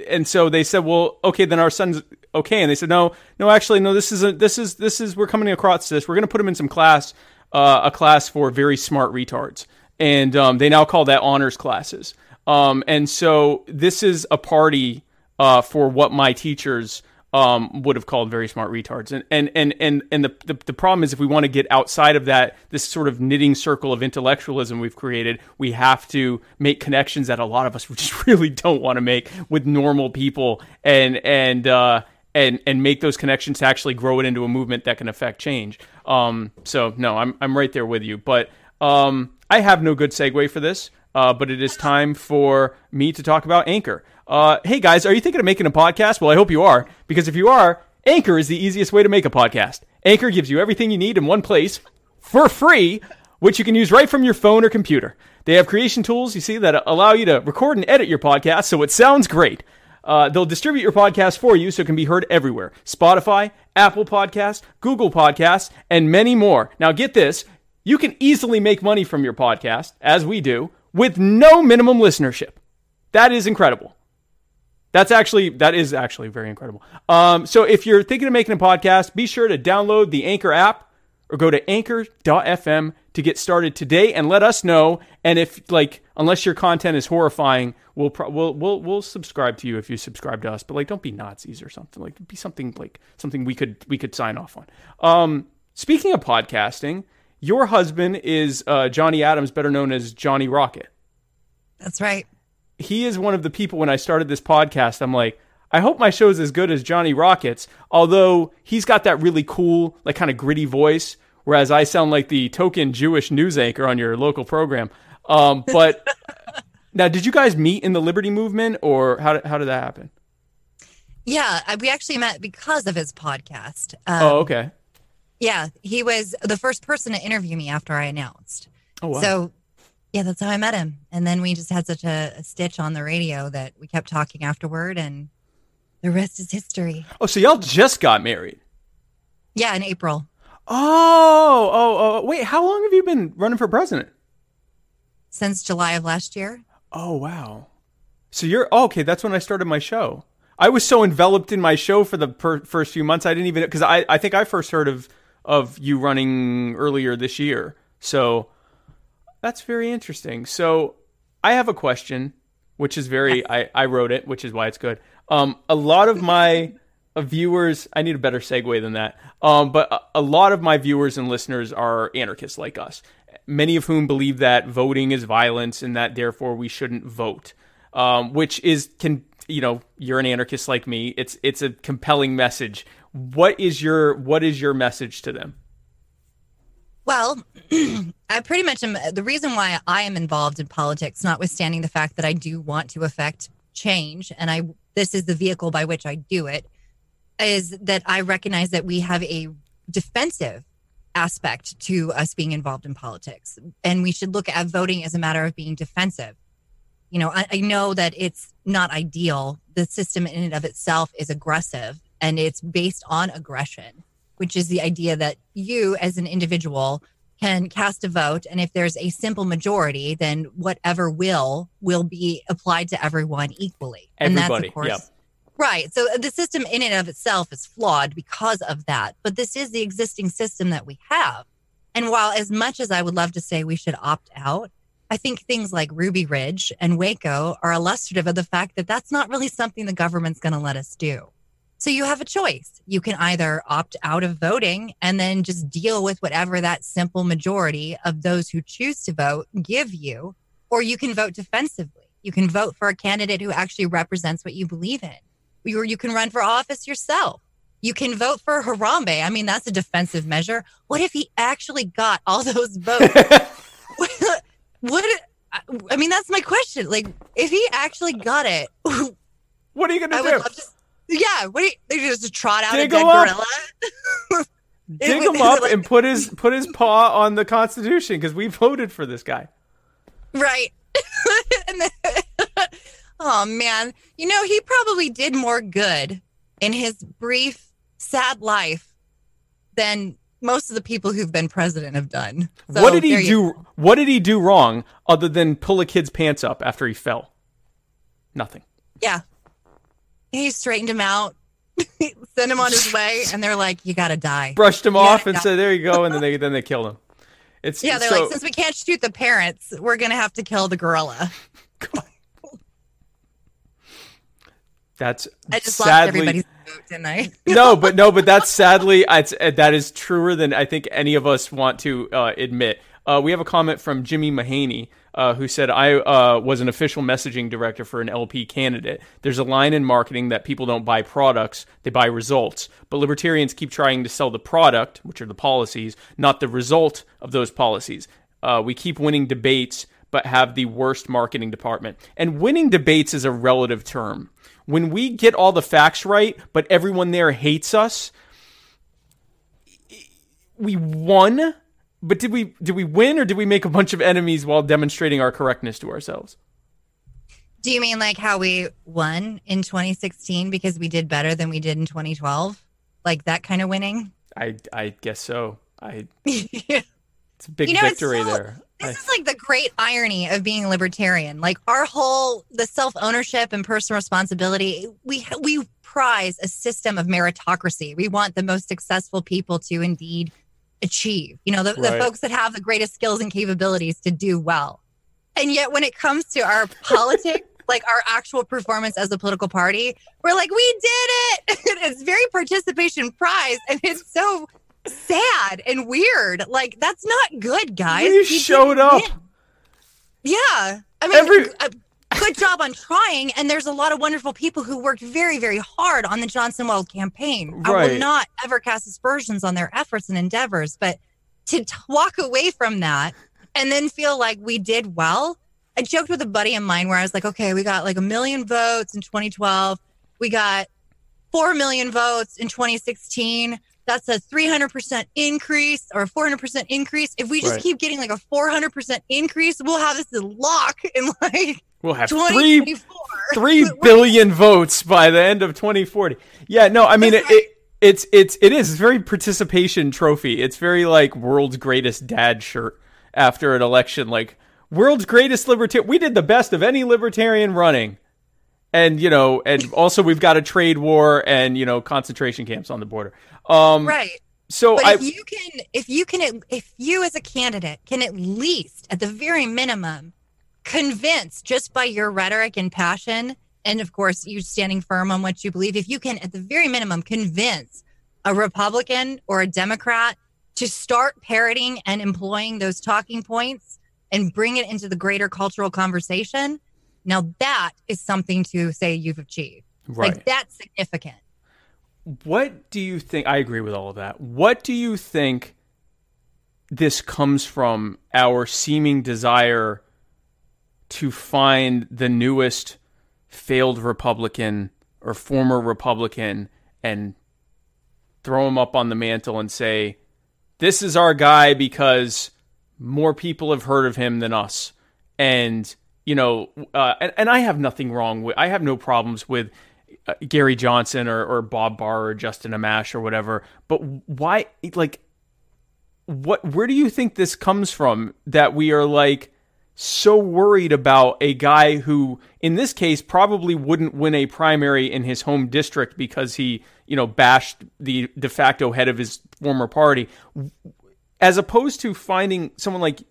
and so they said well okay then our son's okay. And they said no no actually no this isn't this is this is we're coming across this. We're going to put him in some class uh, a class for very smart retards. And um, they now call that honors classes. Um, and so this is a party uh, for what my teachers um, would have called very smart retards. And and and and, and the, the, the problem is if we want to get outside of that this sort of knitting circle of intellectualism we've created, we have to make connections that a lot of us just really don't want to make with normal people and and uh, and and make those connections to actually grow it into a movement that can affect change. Um, so no, I'm I'm right there with you, but um, I have no good segue for this. Uh, but it is time for me to talk about Anchor. Uh, hey guys, are you thinking of making a podcast? Well, I hope you are, because if you are, Anchor is the easiest way to make a podcast. Anchor gives you everything you need in one place for free, which you can use right from your phone or computer. They have creation tools, you see, that allow you to record and edit your podcast so it sounds great. Uh, they'll distribute your podcast for you so it can be heard everywhere Spotify, Apple Podcasts, Google Podcasts, and many more. Now, get this you can easily make money from your podcast, as we do, with no minimum listenership. That is incredible. That's actually that is actually very incredible. Um, so if you're thinking of making a podcast, be sure to download the Anchor app or go to anchor.fm to get started today and let us know. And if like unless your content is horrifying, we'll pro- we'll we'll we'll subscribe to you if you subscribe to us. But like don't be Nazis or something. Like be something like something we could we could sign off on. Um, speaking of podcasting, your husband is uh, Johnny Adams, better known as Johnny Rocket. That's right he is one of the people when I started this podcast, I'm like, I hope my show's as good as Johnny Rockets, although he's got that really cool, like kind of gritty voice, whereas I sound like the token Jewish news anchor on your local program. Um, but now, did you guys meet in the Liberty Movement, or how did, how did that happen? Yeah, we actually met because of his podcast. Um, oh, okay. Yeah, he was the first person to interview me after I announced. Oh, wow. So yeah, that's how I met him. And then we just had such a, a, stitch on the radio that we kept talking afterward, and the rest is history. Oh, so y'all just got married? Yeah, in April. Oh, oh, oh. Wait, how long have you been running for president? Since July of last year. Oh, wow. So you're oh, okay. That's when I started my show. I was so enveloped in my show for the per- first few months, I didn't even because I, I think I first heard of of you running earlier this year. So that's very interesting. So I have a question, which is very I, I wrote it, which is why it's good. Um, a lot of my viewers, I need a better segue than that. Um, but a, a lot of my viewers and listeners are anarchists like us, many of whom believe that voting is violence and that therefore we shouldn't vote. Um, which is can you know you're an anarchist like me. It's it's a compelling message. What is your what is your message to them? Well, I pretty much am the reason why I am involved in politics, notwithstanding the fact that I do want to affect change, and I this is the vehicle by which I do it, is that I recognize that we have a defensive aspect to us being involved in politics, and we should look at voting as a matter of being defensive. You know, I, I know that it's not ideal. The system in and of itself is aggressive, and it's based on aggression which is the idea that you as an individual can cast a vote. And if there's a simple majority then whatever will will be applied to everyone equally. Everybody, and that's of course yep. right. So the system in and of itself is flawed because of that. But this is the existing system that we have. And while as much as I would love to say we should opt out, I think things like Ruby Ridge and Waco are illustrative of the fact that that's not really something the government's going to let us do. So you have a choice. You can either opt out of voting and then just deal with whatever that simple majority of those who choose to vote give you, or you can vote defensively. You can vote for a candidate who actually represents what you believe in, or you can run for office yourself. You can vote for Harambe. I mean, that's a defensive measure. What if he actually got all those votes? what? I mean, that's my question. Like, if he actually got it, what are you gonna I do? Would love to. Yeah, what do you, they just trot out Dig a dead gorilla? Dig him up like- and put his put his paw on the Constitution because we voted for this guy. Right. Then- oh man, you know he probably did more good in his brief, sad life than most of the people who've been president have done. So what did he there you- do? What did he do wrong other than pull a kid's pants up after he fell? Nothing. Yeah, he straightened him out, sent him on his way, and they're like, "You got to die." Brushed him Yeah, off and yeah. said, "There you go," and then they then they killed him. It's Yeah, they're so, like, since we can't shoot the parents, we're gonna have to kill the gorilla. that's I just lost sadly everybody's vote, didn't I? no, but no, but that's sadly it's, uh, that is truer than I think any of us want to uh, admit. Uh, we have a comment from Jimmy Mahaney. Uh, who said I uh, was an official messaging director for an LP candidate? There's a line in marketing that people don't buy products, they buy results. But libertarians keep trying to sell the product, which are the policies, not the result of those policies. Uh, we keep winning debates, but have the worst marketing department. And winning debates is a relative term. When we get all the facts right, but everyone there hates us, we won. But did we did we win or did we make a bunch of enemies while demonstrating our correctness to ourselves? Do you mean like how we won in 2016 because we did better than we did in 2012? Like that kind of winning? I I guess so. I you it's a big know, victory so- there. I- This is like the great irony of being libertarian. Like our whole the self ownership and personal responsibility. We we prize a system of meritocracy. We want the most successful people to indeed achieve. You know, the, the folks that have the greatest skills and capabilities to do well. And yet, when it comes to our politics, like our actual performance as a political party, we're like, we did it. it's very participation prize, and it's so sad and weird. Like that's not good, guys. We You showed up. win. Yeah, I mean, Every- a good job on trying. And there's a lot of wonderful people who worked very, very hard on the Johnson Weld campaign. I will not ever cast aspersions on their efforts and endeavors, but to t- walk away from that and then feel like we did well. I joked with a buddy of mine where I was like, okay, we got like a million votes in 2012. We got 4 million votes in 2016. That's a 300% increase or a 400% increase. If we just Right. keep getting like a 400% increase, we'll have this in lock in like We'll have three three billion votes by the end of 2040. Yeah, no, I mean it, it it's it's it is it's very participation trophy. It's very like world's greatest dad shirt after an election like world's greatest libertarian. We did the best of any libertarian running. And you know, and also we've got a trade war and you know concentration camps on the border. Um Right. so But I if you can, if you can, if you as a candidate can at least, at the very minimum, convince just by your rhetoric and passion, and of course you standing firm on what you believe, if you can at the very minimum convince a Republican or a Democrat to start parroting and employing those talking points and bring it into the greater cultural conversation, now that is something to say you've achieved. right. Like that's significant. What do you think? I agree with all of that. What do you think this comes from our seeming desire to find the newest failed Republican or former Republican and throw him up on the mantle and say, this is our guy because more people have heard of him than us. And, you know, uh, and, and I have nothing wrong with, I have no problems with uh, Gary Johnson or, or Bob Barr or Justin Amash or whatever. But why, like, what, where do you think this comes from that we are like so worried about a guy who, in this case, probably wouldn't win a primary in his home district because he, you know, bashed the de facto head of his former party? as opposed to finding someone like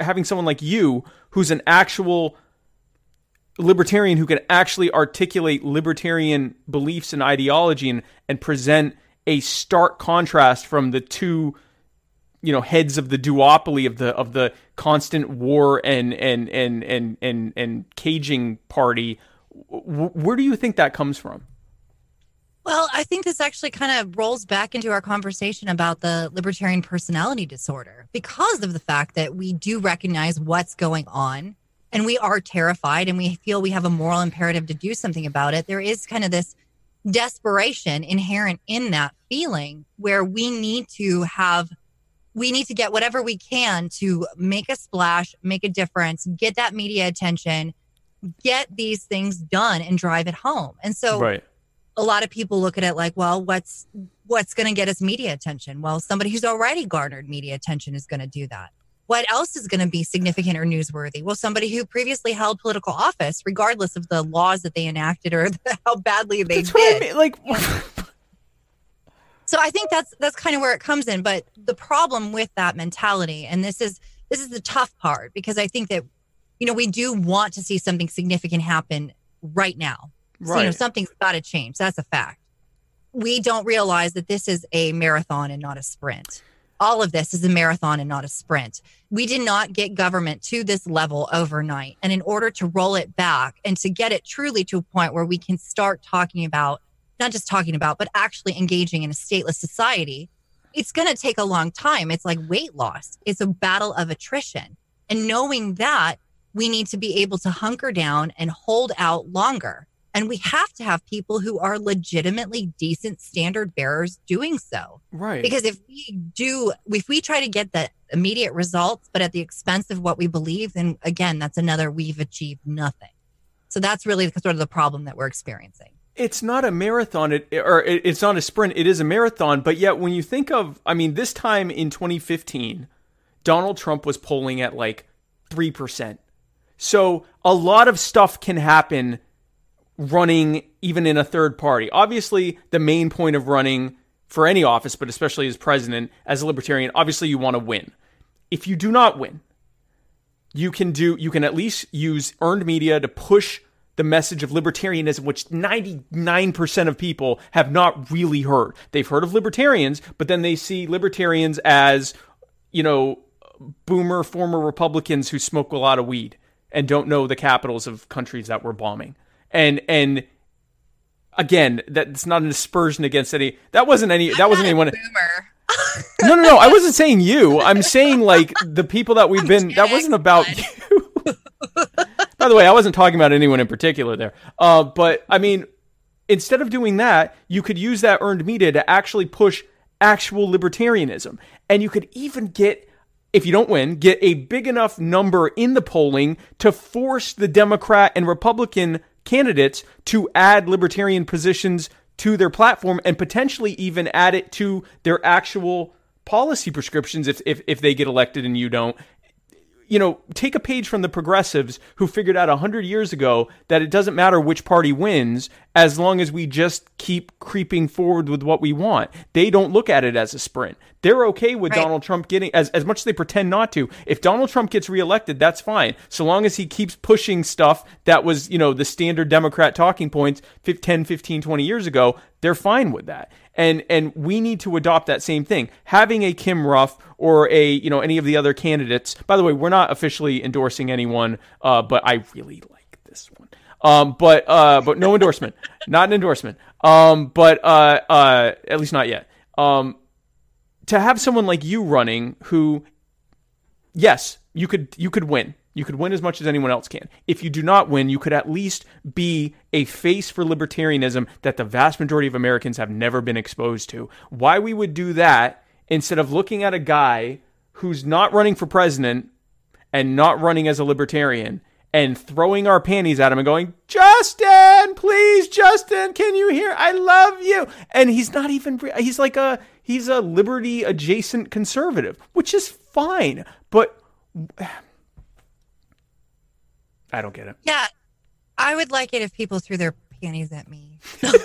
having someone like you who's an actual libertarian who can actually articulate libertarian beliefs and ideology and, and present a stark contrast from the two you know heads of the duopoly of the of the constant war and and and and and, and caging party where do you think that comes from well, I think this actually kind of rolls back into our conversation about the libertarian personality disorder because of the fact that we do recognize what's going on and we are terrified and we feel we have a moral imperative to do something about it. There is kind of this desperation inherent in that feeling where we need to have we need to get whatever we can to make a splash, make a difference, get that media attention, get these things done and drive it home. And so right a lot of people look at it like, well, what's what's going to get us media attention? Well, somebody who's already garnered media attention is going to do that. What else is going to be significant or newsworthy? Well, somebody who previously held political office, regardless of the laws that they enacted or how badly they that's did. I mean. Like, so I think that's that's kind of where it comes in. But the problem with that mentality, and this is this is the tough part, because I think that you know we do want to see something significant happen right now Right. So, you know, something's got to change. That's a fact. We don't realize that this is a marathon and not a sprint. All of this is a marathon and not a sprint. We did not get government to this level overnight. And in order to roll it back and to get it truly to a point where we can start talking about, not just talking about, but actually engaging in a stateless society, it's going to take a long time. It's like weight loss, it's a battle of attrition. And knowing that, we need to be able to hunker down and hold out longer. And we have to have people who are legitimately decent standard bearers doing so. Right. Because if we do, if we try to get the immediate results, but at the expense of what we believe, then again, that's another we've achieved nothing. So that's really sort of the problem that we're experiencing. It's not a marathon, it, or it's not a sprint. It is a marathon. But yet, when you think of, I mean, this time in 2015, Donald Trump was polling at like 3%. So a lot of stuff can happen running even in a third party. Obviously, the main point of running for any office, but especially as president, as a libertarian, obviously you want to win. If you do not win, you can do you can at least use earned media to push the message of libertarianism, which 99% of people have not really heard. They've heard of libertarians, but then they see libertarians as, you know, boomer former Republicans who smoke a lot of weed and don't know the capitals of countries that we're bombing and and again, that's not an aspersion against any. That wasn't any. That wasn't anyone. no, no, no. I wasn't saying you. I'm saying like the people that we've been. That wasn't about you. By the way, I wasn't talking about anyone in particular there. Uh, but I mean, instead of doing that, you could use that earned media to actually push actual libertarianism, and you could even get if you don't win, get a big enough number in the polling to force the Democrat and Republican candidates to add libertarian positions to their platform and potentially even add it to their actual policy prescriptions if, if, if they get elected and you don't you know, take a page from the progressives who figured out 100 years ago that it doesn't matter which party wins as long as we just keep creeping forward with what we want. They don't look at it as a sprint. They're okay with right. Donald Trump getting, as, as much as they pretend not to. If Donald Trump gets reelected, that's fine. So long as he keeps pushing stuff that was, you know, the standard Democrat talking points 10, 15, 20 years ago, they're fine with that and and we need to adopt that same thing. Having a Kim Ruff or a you know any of the other candidates. By the way, we're not officially endorsing anyone, uh, but I really like this one. Um, but uh, but no endorsement, not an endorsement. Um, but uh, uh, at least not yet. Um, to have someone like you running, who, yes, you could you could win. You could win as much as anyone else can. If you do not win, you could at least be a face for libertarianism that the vast majority of Americans have never been exposed to. Why we would do that instead of looking at a guy who's not running for president and not running as a libertarian and throwing our panties at him and going, Justin, please, Justin, can you hear? I love you. And he's not even, he's like a, he's a liberty adjacent conservative, which is fine. But I don't get it. Yeah. I would like it if people threw their panties at me. that's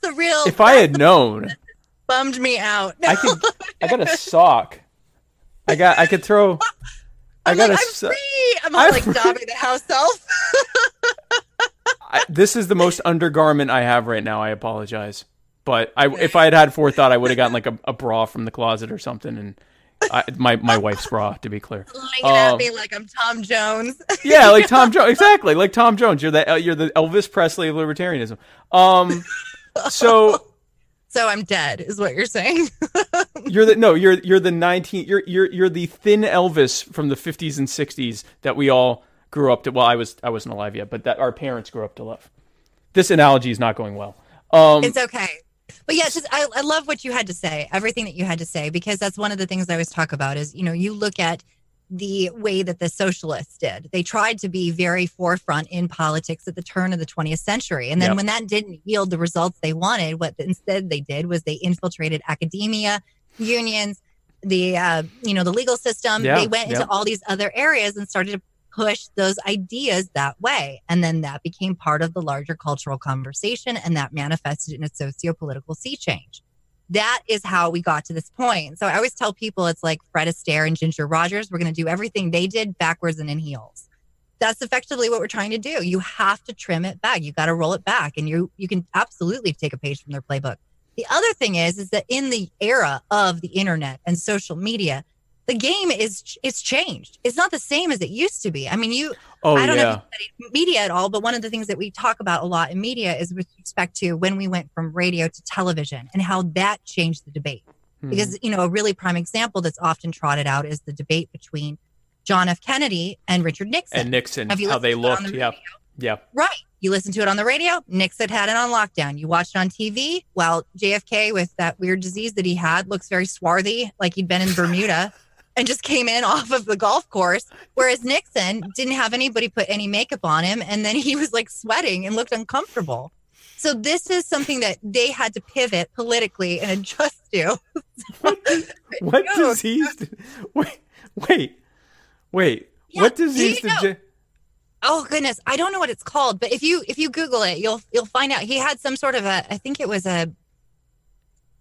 the real. If I had known, bummed me out. I could. I got a sock. I got. I could throw. I I'm got like, a. I'm so- free. I'm I'm like free. Dobby the house elf. I, this is the most undergarment I have right now. I apologize, but I, if I had had forethought, I would have gotten like a, a bra from the closet or something, and I, my my wife's bra, to be clear. Looking Um, at me like I'm Tom Jones. Yeah, like Tom Jones, exactly, like Tom Jones. You're the you're the Elvis Presley of libertarianism. Um, so so I'm dead, is what you're saying. you're the no, you're you're the 19 you're you're you're the thin Elvis from the 50s and 60s that we all grew up to. Well, I was I wasn't alive yet, but that our parents grew up to love. This analogy is not going well. Um, it's okay. But yeah, just I, I love what you had to say, everything that you had to say, because that's one of the things I always talk about is, you know, you look at the way that the socialists did. They tried to be very forefront in politics at the turn of the 20th century. And then Yep. when that didn't yield the results they wanted, what instead they did was they infiltrated academia, unions, the uh, you know, the legal system. Yeah, they went into all these other areas and started to push those ideas that way. And then that became part of the larger cultural conversation and that manifested in a socio-political sea change. That is how we got to this point. So I always tell people it's like Fred Astaire and Ginger Rogers. We're going to do everything they did backwards and in heels. That's effectively what we're trying to do. You have to trim it back. You got to roll it back, and you you can absolutely take a page from their playbook. The other thing is, is that in the era of the internet and social media, the game is it's changed. It's not the same as it used to be. I mean, you oh I don't know yeah, if you studied media at all, but one of the things that we talk about a lot in media is with respect to when we went from radio to television and how that changed the debate. Hmm. Because, you know, a really prime example that's often trotted out is the debate between John F. Kennedy and Richard Nixon. and Nixon, how they listened to it on looked. the Yeah, yeah. Right. You listen to it on the radio. Nixon had it on lockdown. You watch it on TV. Well, JFK with that weird disease that he had looks very swarthy, like he'd been in Bermuda and just came in off of the golf course. Whereas Nixon didn't have anybody put any makeup on him. And then he was like sweating and looked uncomfortable. So this is something that they had to pivot politically and adjust to. What No. disease? Did, wait, wait, wait. Yeah, what do disease did you? Oh goodness, I don't know what it's called, but if you if you Google it, you'll you'll find out. He had some sort of a, I think it was a.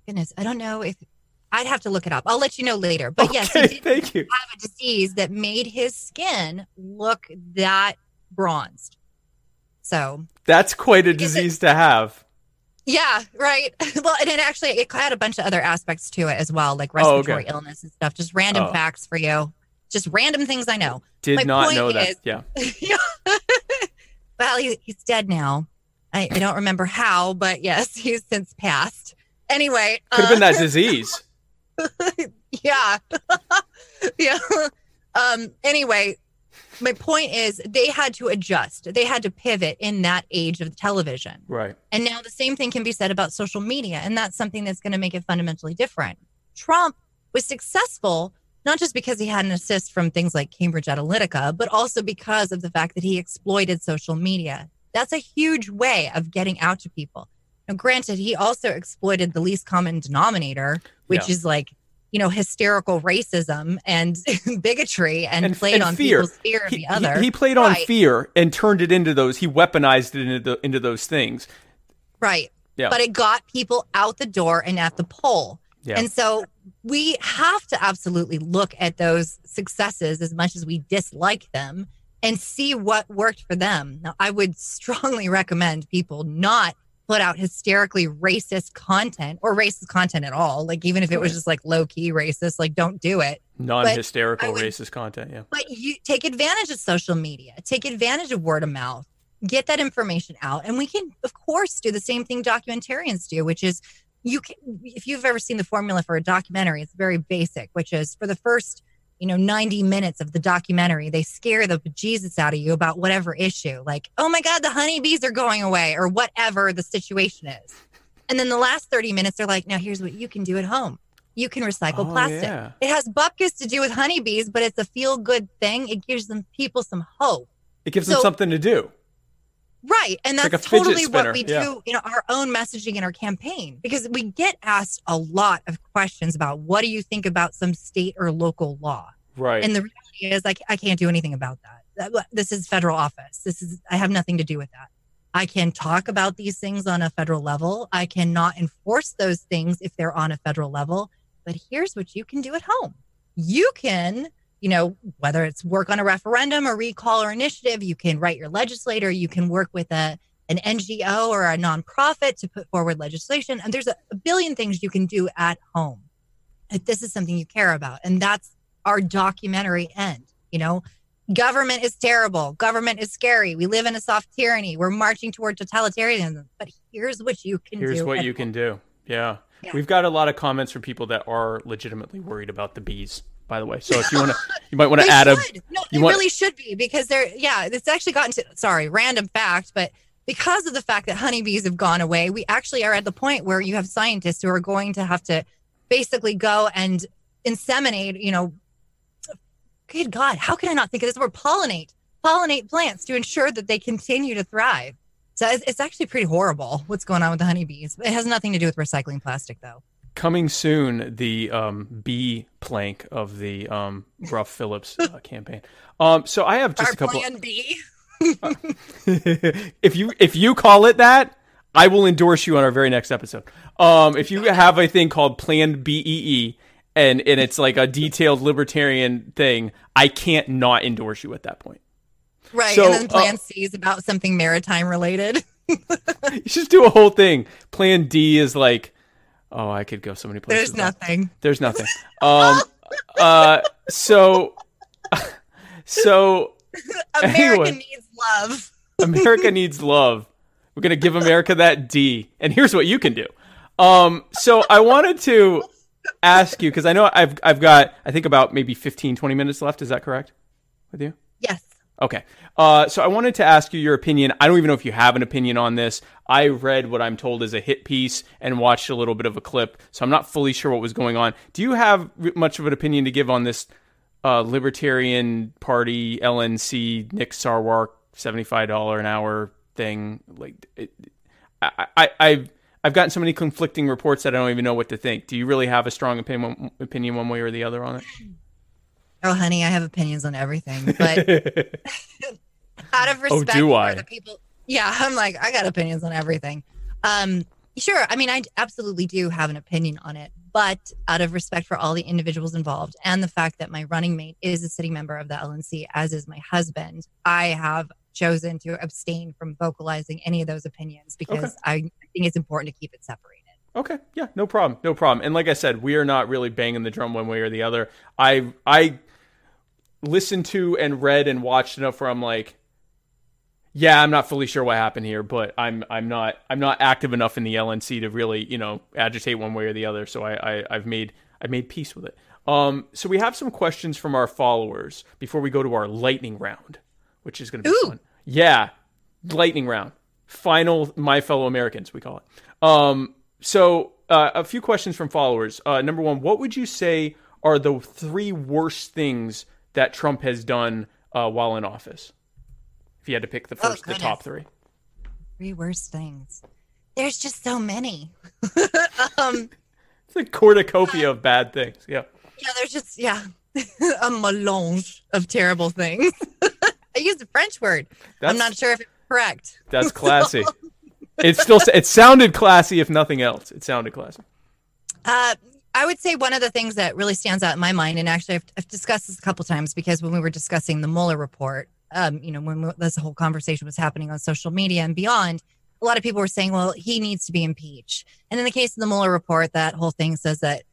Goodness, I don't know if I'd have to look it up. I'll let you know later. But yes, he did thank you. have a disease that made his skin look that bronzed. So That's quite a Because it- disease to have. yeah, right. Well, and it actually it had a bunch of other aspects to it as well, like Oh, okay. respiratory illness and stuff. Just random Oh. facts for you. Just random things I know. Did My not know that. is- yeah. Yeah. well, he, he's dead now. I, I don't remember how, but yes, he's since passed. Anyway, Could have uh, been that disease. yeah, yeah. Um. Anyway, my point is they had to adjust. They had to pivot in that age of television. Right. And now the same thing can be said about social media. And that's something that's going to make it fundamentally different. Trump was successful, not just because he had an assist from things like Cambridge Analytica, but also because of the fact that he exploited social media. That's a huge way of getting out to people. Now, granted, he also exploited the least common denominator, which Yeah. is like, you know, hysterical racism and bigotry and, And- played and on fear. people's fear of He, the other. he, he played on fear and turned it into those. He weaponized it into the, into those things. Right. Yeah. But it got people out the door and at the poll. Yeah. And so we have to absolutely look at those successes as much as we dislike them and see what worked for them. Now, I would strongly recommend people not put out hysterically racist content or racist content at all. Like, even if it was just like low key racist, like, don't do it. Non-hysterical would- racist content. Yeah. But you take advantage of social media, take advantage of word of mouth, get that information out. And we can, of course, do the same thing documentarians do, which is you can, if you've ever seen the formula for a documentary, it's very basic, which is for the first, you know, 90 minutes of the documentary, they scare the bejesus out of you about whatever issue, like, oh my God, the honeybees are going away, or whatever the situation is. And then the last 30 minutes, they're like, now here's what you can do at home. You can recycle Oh, plastic. yeah. It has bupkis to do with honeybees, but it's a feel good thing. It gives them people some hope. It gives them something to do. Right. And It's like that's totally spinner, what we yeah. do in our own messaging in our campaign because we get asked a lot of questions about what do you think about some state or local law? Right. And the reality is, I, I can't do anything about that. This is federal office. This is, I have nothing to do with that. I can talk about these things on a federal level. I cannot enforce those things if they're on a federal level. But here's what you can do at home. You can, you know, whether it's work on a referendum or recall or initiative, you can write your legislator, you can work with a an NGO or a nonprofit to put forward legislation. And there's a, a billion things you can do at home if this is something you care about. And that's our documentary end. You know, government is terrible. Government is scary. We live in a soft tyranny. We're marching toward totalitarianism. But here's what you can Here's do. Here's what at you can do. Yeah. Yeah. We've got a lot of comments from people that are legitimately worried about the bees, by the way. So if you want to, you might want to add a. No, you want- really should be because they're yeah. It's actually gotten to sorry, random fact, but because of the fact that honeybees have gone away, we actually are at the point where you have scientists who are going to have to basically go and inseminate. You know, good God, how can I not think of this word? Pollinate, pollinate plants to ensure that they continue to thrive. So it's, it's actually pretty horrible what's going on with the honeybees. It has nothing to do with recycling plastic, though. Coming soon, the um, bee plank of the um, Ruff Phillips uh, campaign. Um, so I have just Our a couple. plan B. if you if you call it that, I will endorse you on our very next episode. Um, if you have a thing called Plan BEE and and it's like a detailed libertarian thing, I can't not endorse you at that point. Right. So, and then plan uh, C is about something maritime related. You should just do a whole thing. Plan D is like, oh, I could go so many places. There's nothing. There's nothing. Um, uh, so, so America Anyway. needs love. America needs love. We're gonna give America that D. And here's what you can do. Um, so I wanted to ask you because I know I've I've got I think about maybe 15, 20 minutes left. Is that correct with you? Yes. Okay. Uh, so I wanted to ask you your opinion. I don't even know if you have an opinion on this. I read what I'm told is a hit piece and watched a little bit of a clip, so I'm not fully sure what was going on. Do you have much of an opinion to give on this uh, Libertarian Party LNC Nick Sarwark seventy-five dollar an hour thing? Like, it, I, I, I've I've gotten so many conflicting reports that I don't even know what to think. Do you really have a strong opinion opinion one way or the other on it? Oh, honey, I have opinions on everything, but out of respect Oh, for I? the people, yeah, I'm like, I got opinions on everything. Um, sure. I mean, I absolutely do have an opinion on it, but out of respect for all the individuals involved and the fact that my running mate is a sitting member of the LNC, as is my husband, I have chosen to abstain from vocalizing any of those opinions because I, I think it's important to keep it separated. Okay, yeah, no problem, no problem. And like I said, we are not really banging the drum one way or the other. I I listened to and read and watched enough where I'm like, yeah, I'm not fully sure what happened here, but I'm I'm not I'm not active enough in the LNC to really you know agitate one way or the other. So I, I I've made I made peace with it. Um, so we have some questions from our followers before we go to our lightning round, which is going to be Ooh. fun. Yeah, lightning round, final my fellow Americans we call it. Um, so uh, a few questions from followers. Uh, number one, what would you say are the three worst things that Trump has done uh, while in office? If you had to pick the Oh, first, the top three. Three worst things. There's just so many. um, It's a cornucopia of bad things. Yeah. Yeah, there's just yeah, a melange of terrible things. I used a French word. That's, I'm not sure if it's correct. That's classy. it still it sounded classy, if nothing else. It sounded classy. Uh, I would say one of the things that really stands out in my mind, and actually I've, I've discussed this a couple times because when we were discussing the Mueller report, um, you know, when we, this whole conversation was happening on social media and beyond, a lot of people were saying, well, he needs to be impeached. And in the case of the Mueller report, that whole thing says that,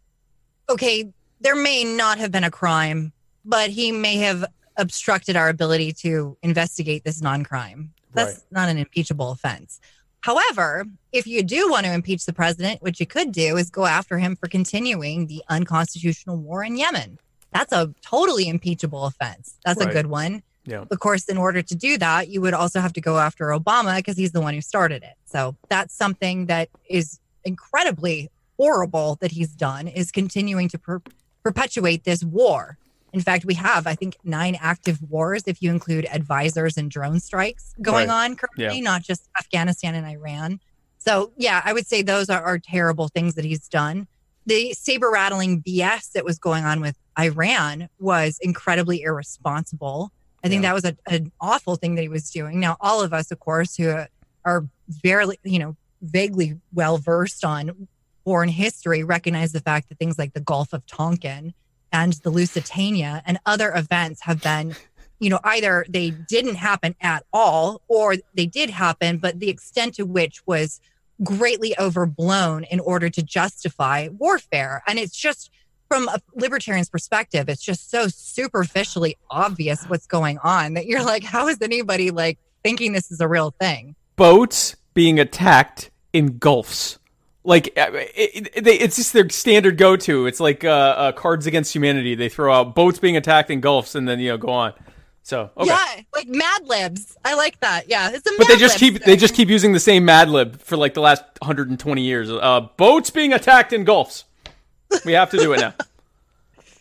okay, there may not have been a crime, but he may have obstructed our ability to investigate this non crime. That's Right. not an impeachable offense. However, if you do want to impeach the president, what you could do is go after him for continuing the unconstitutional war in Yemen. That's a totally impeachable offense. That's Right. a good one. Yeah. Of course, in order to do that, you would also have to go after Obama because he's the one who started it. So that's something that is incredibly horrible that he's done is continuing to per- perpetuate this war. In fact, we have, I think, nine active wars if you include advisors and drone strikes going Right. on currently, Yeah. not just Afghanistan and Iran. So, yeah, I would say those are, are terrible things that he's done. The saber rattling BS that was going on with Iran was incredibly irresponsible. I think Yeah. that was a, an awful thing that he was doing. Now, all of us, of course, who are barely, you know, vaguely well versed on foreign history recognize the fact that things like the Gulf of Tonkin and the Lusitania and other events have been, you know, either they didn't happen at all or they did happen, but the extent to which was greatly overblown in order to justify warfare. And it's just from a libertarian's perspective, it's just so superficially obvious what's going on that you're like, how is anybody like thinking this is a real thing? Boats being attacked in gulfs. Like it, it, it's just their standard go-to. It's like uh, uh, Cards Against Humanity. They throw out boats being attacked in gulfs, and then you know go on. So okay. yeah, like Mad Libs. I like that. Yeah, it's a. But they just keep thing. they just keep using the same Mad Lib for like the last 120 years. Uh, boats being attacked in gulfs. We have to do it now.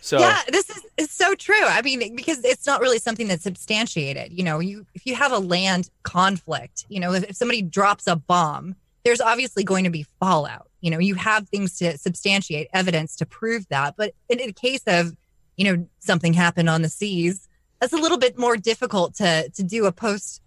So yeah, this is it's so true. I mean, because it's not really something that's substantiated. You know, you if you have a land conflict, you know, if, if somebody drops a bomb, there's obviously going to be fallout. You know, you have things to substantiate evidence to prove that. But in, a case of, you know, something happened on the seas, that's a little bit more difficult to to do a post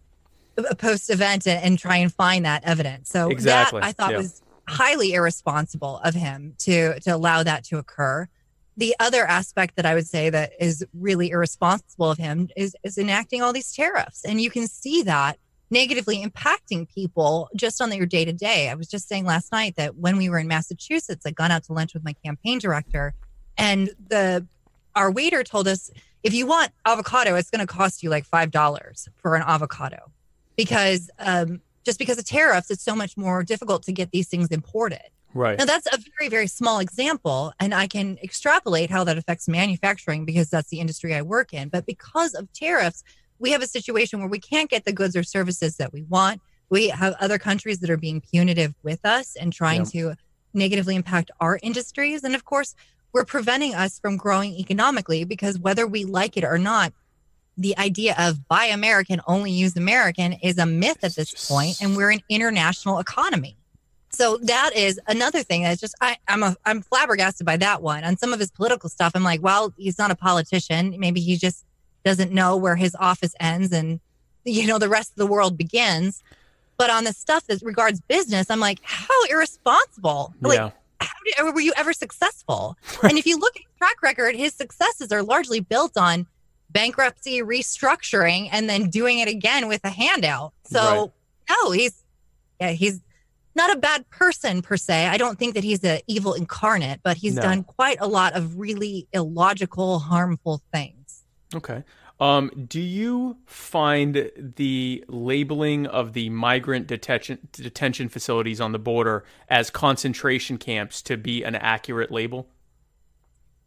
a post event and, and try and find that evidence. So exactly. that I thought yeah. was highly irresponsible of him to to allow that to occur. The other aspect that I would say that is really irresponsible of him is is enacting all these tariffs, and you can see that negatively impacting people just on your day to day. I was just saying last night that when we were in Massachusetts, I'd gone out to lunch with my campaign director, and the our waiter told us if you want avocado, it's going to cost you like five dollars for an avocado, because um, just because of tariffs, it's so much more difficult to get these things imported. Right. Now that's a very very small example, and I can extrapolate how that affects manufacturing because that's the industry I work in. But because of tariffs, we have a situation where we can't get the goods or services that we want. We have other countries that are being punitive with us and trying to negatively impact our industries. And of course, we're preventing us from growing economically because whether we like it or not, the idea of buy American, only use American is a myth at this point, and we're an international economy. So that is another thing that's just I, I'm a I'm flabbergasted by that one. On some of his political stuff, I'm like, well, he's not a politician. Maybe he just doesn't know where his office ends and you know the rest of the world begins but on the stuff that regards business i'm like how irresponsible like yeah. how did, were you ever successful and if you look at his track record his successes are largely built on bankruptcy restructuring and then doing it again with a handout so right. no he's yeah he's not a bad person per se. I don't think that he's an evil incarnate, but he's no. done quite a lot of really illogical, harmful things. Okay. Um, do you find the labeling of the migrant detention detention facilities on the border as concentration camps to be an accurate label?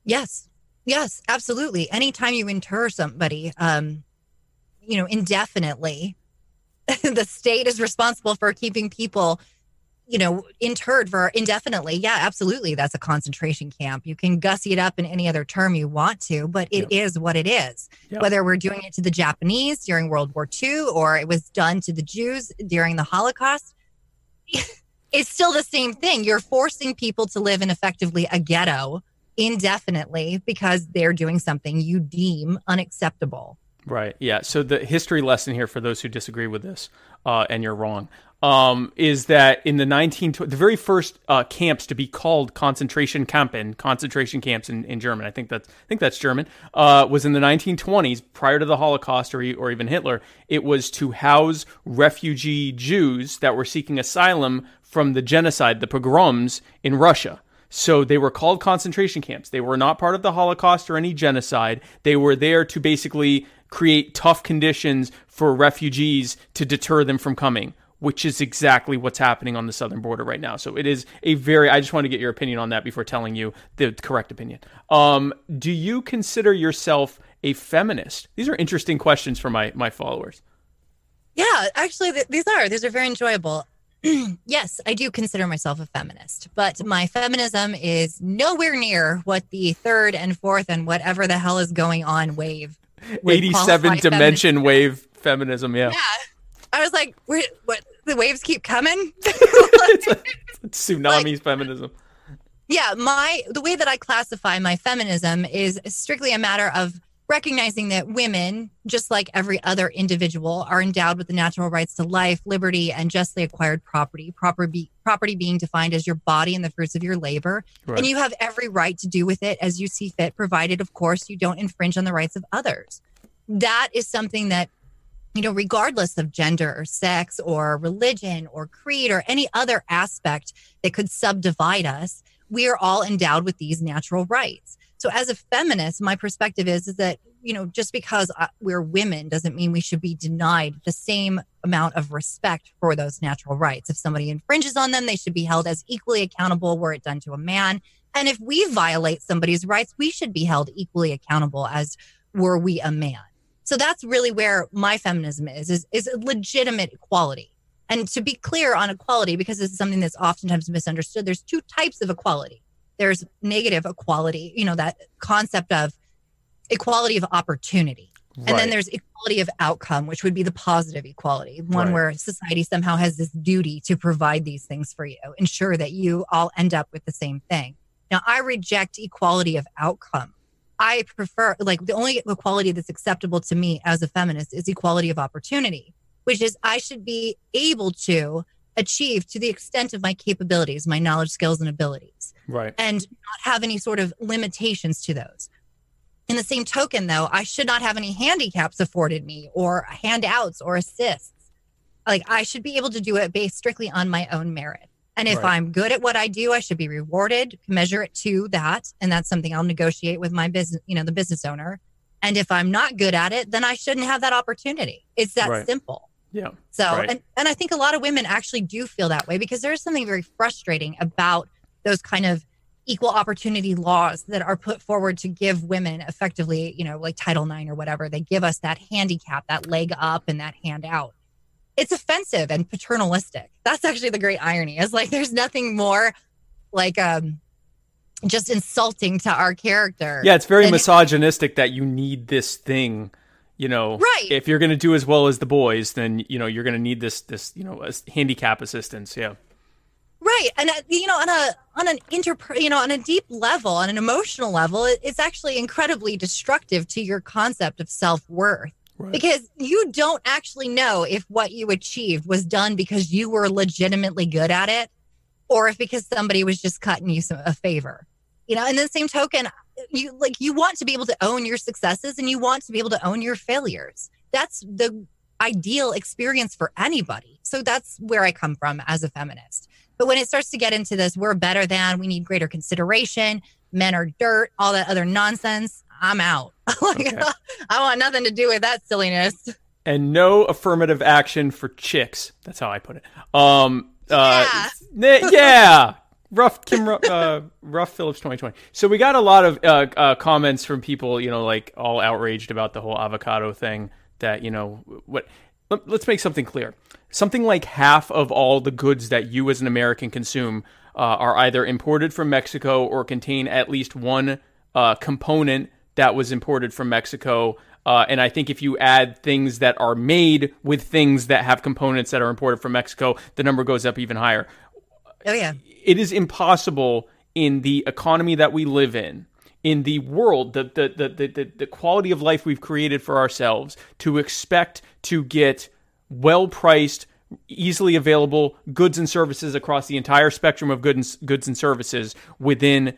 Yes. Yes, absolutely. Anytime you inter somebody, um, you know, indefinitely, the state is responsible for keeping people you know, interred for indefinitely. Yeah, absolutely. That's a concentration camp. You can gussy it up in any other term you want to, but it is what it is. Whether we're doing it to the Japanese during World War II or it was done to the Jews during the Holocaust, it's still the same thing. You're forcing people to live in effectively a ghetto indefinitely because they're doing something you deem unacceptable. Right. Yeah. So the history lesson here for those who disagree with this, uh, and you're wrong, um, is that in the 19 the very first uh, camps to be called concentration campen concentration camps in, in German I think that's I think that's German uh, was in the 1920s prior to the Holocaust or, or even Hitler. It was to house refugee Jews that were seeking asylum from the genocide the pogroms in Russia. So they were called concentration camps. They were not part of the Holocaust or any genocide. They were there to basically create tough conditions for refugees to deter them from coming which is exactly what's happening on the southern border right now. So it is a very. I just want to get your opinion on that before telling you the correct opinion. Um, do you consider yourself a feminist? These are interesting questions for my my followers. Yeah, actually, th- these are these are very enjoyable. yes, I do consider myself a feminist, but my feminism is nowhere near what the third and fourth and whatever the hell is going on wave. 87 dimension feminism. wave feminism, yeah. Yeah I was like, what? The waves keep coming. it's, it's tsunami like, feminism. Yeah, my the way that I classify my feminism is strictly a matter of recognizing that women, just like every other individual, are endowed with the natural rights to life, liberty, and justly acquired property. Property, property being defined as your body and the fruits of your labor. Right. And you have every right to do with it as you see fit, provided, of course, you don't infringe on the rights of others. That is something that, you know, regardless of gender or sex or religion or creed or any other aspect that could subdivide us, we are all endowed with these natural rights. So as a feminist, my perspective is, is that, you know, just because uh, we're women doesn't mean we should be denied the same amount of respect for those natural rights. If somebody infringes on them, they should be held as equally accountable were it done to a man. And if we violate somebody's rights, we should be held equally accountable as were we a man. So that's really where my feminism is, is, is legitimate equality. And to be clear on equality, because this is something that's oftentimes misunderstood, there's two types of equality there's negative equality, you know, that concept of equality of opportunity. And then there's equality of outcome, which would be the positive equality, one Right. where society somehow has this duty to provide these things for you, ensure that you all end up with the same thing. Now, I reject equality of outcome. I prefer, like, the only equality that's acceptable to me as a feminist is equality of opportunity, which is I should be able to achieve to the extent of my capabilities, my knowledge, skills, and abilities Right. and not have any sort of limitations to those. In the same token, though, I should not have any handicaps afforded me or handouts or assists. Like I should be able to do it based strictly on my own merit. And if Right. I'm good at what I do, I should be rewarded, measure it to that. And that's something I'll negotiate with my business, you know, the business owner. And if I'm not good at it, then I shouldn't have that opportunity. It's that Right. simple. Yeah. So, Right. and, and I think a lot of women actually do feel that way because there's something very frustrating about those kind of equal opportunity laws that are put forward to give women effectively, you know, like Title IX or whatever. They give us that handicap, that leg up, and that hand out. It's offensive and paternalistic. That's actually the great irony. Is like there's nothing more like um just insulting to our character. Yeah, it's very misogynistic that you need this thing. You know, Right. If you're going to do as well as the boys, then you know you're going to need this this you know handicap assistance. Yeah. Right, and uh, you know, on a on an inter, you know, on a deep level, on an emotional level, it, it's actually incredibly destructive to your concept of self worth Right. because you don't actually know if what you achieved was done because you were legitimately good at it, or if because somebody was just cutting you some, a favor. You know, in the same token, you like you want to be able to own your successes and you want to be able to own your failures. That's the ideal experience for anybody. So that's where I come from as a feminist. But when it starts to get into this, we're better than, we need greater consideration, men are dirt, all that other nonsense, I'm out. like, Okay. I want nothing to do with that silliness. and no affirmative action for chicks. That's how I put it. Um, uh, yeah. yeah. Ruff Kim, uh, Ruff Phillips 2020. So we got a lot of uh, uh, comments from people, you know, like all outraged about the whole avocado thing. That you know, what? Let, let's make something clear. Something like half of all the goods that you as an American consume uh, are either imported from Mexico or contain at least one uh, component that was imported from Mexico. Uh, and I think if you add things that are made with things that have components that are imported from Mexico, the number goes up even higher. Oh, yeah. It is impossible in the economy that we live in, in the world, the the, the, the, the, quality of life we've created for ourselves, to expect to get well priced, easily available goods and services across the entire spectrum of goods and, goods and services within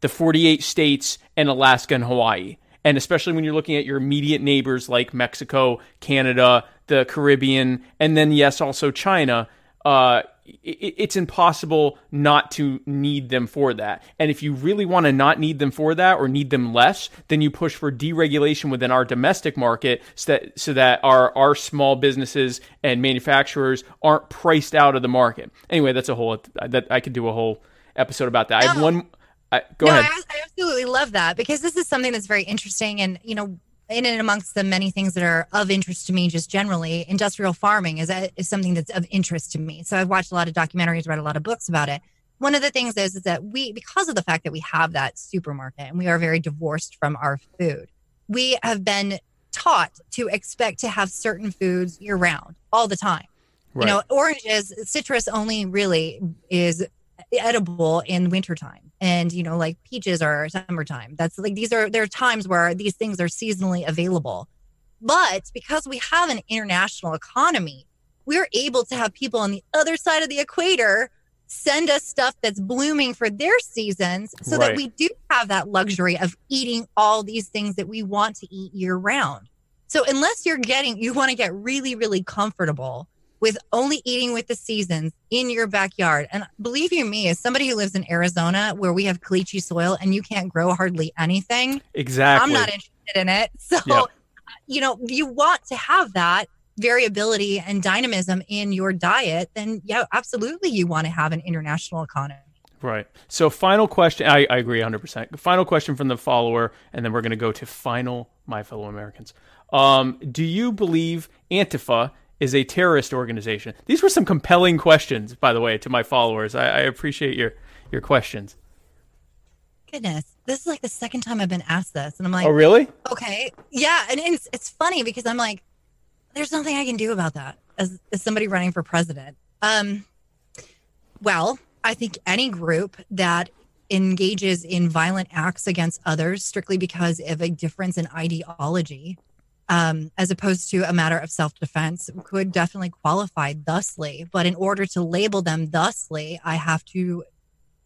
the 48 states and Alaska and Hawaii. And especially when you're looking at your immediate neighbors like Mexico, Canada, the Caribbean, and then, yes, also China, uh, it, it's impossible not to need them for that. And if you really want to not need them for that or need them less, then you push for deregulation within our domestic market so that, so that our, our small businesses and manufacturers aren't priced out of the market. Anyway, that's a whole, that I could do a whole episode about that. I have one. I, go no, ahead. I, I absolutely love that because this is something that's very interesting. And, you know, in and amongst the many things that are of interest to me, just generally, industrial farming is, a, is something that's of interest to me. So I've watched a lot of documentaries, read a lot of books about it. One of the things is, is that we, because of the fact that we have that supermarket and we are very divorced from our food, we have been taught to expect to have certain foods year round all the time. Right. You know, oranges, citrus only really is edible in wintertime. And you know like peaches are summertime. That's like these are there are times where these things are seasonally available. But because we have an international economy we're able to have people on the other side of the equator send us stuff that's blooming for their seasons so Right. that we do have that luxury of eating all these things that we want to eat year round. So unless you're getting you want to get really really comfortable with only eating with the seasons in your backyard. And believe you me, as somebody who lives in Arizona where we have caliche soil and you can't grow hardly anything, Exactly. I'm not interested in it. So, Yeah. you know, you want to have that variability and dynamism in your diet, then yeah, absolutely you want to have an international economy. Right. So, final question. I, I agree 100%. Final question from the follower, and then we're going to go to final, my fellow Americans. Um, do you believe Antifa is a terrorist organization? These were some compelling questions, by the way, to my followers. I, I appreciate your, your questions. Goodness, this is like the second time I've been asked this. And I'm like, Oh, really? okay yeah and it's, it's funny because i'm like there's nothing i can do about that as, as somebody running for president um well i think any group that engages in violent acts against others strictly because of a difference in ideology um, as opposed to a matter of self-defense could definitely qualify thusly. But in order to label them thusly i have to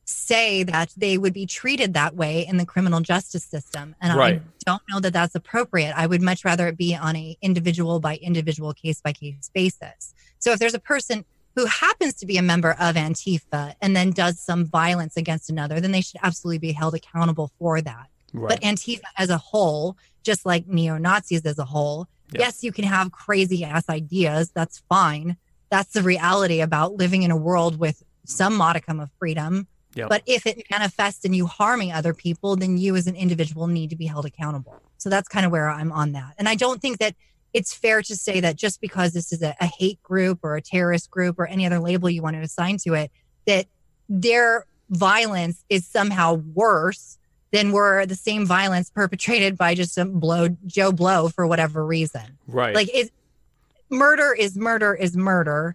say that they would be treated that way in the criminal justice system. And Right. i don't know that that's appropriate. I would much rather it be on a individual by individual case by case basis. So if there's a person who happens to be a member of antifa and then does some violence against another then they should absolutely be held accountable for that. Right. but antifa as a whole just like neo-nazis as a whole. Yes you can have crazy ass ideas. That's fine. That's the reality about living in a world with some modicum of freedom. Yep. but if it manifests in you harming other people then you as an individual need to be held accountable. So that's kind of where i'm on that. And i don't think that it's fair to say that just because this is a, a hate group or a terrorist group or any other label you want to assign to it that their violence is somehow worse than were the same violence perpetrated by just some blow Joe Blow for whatever reason. right. Like it murder is murder is murder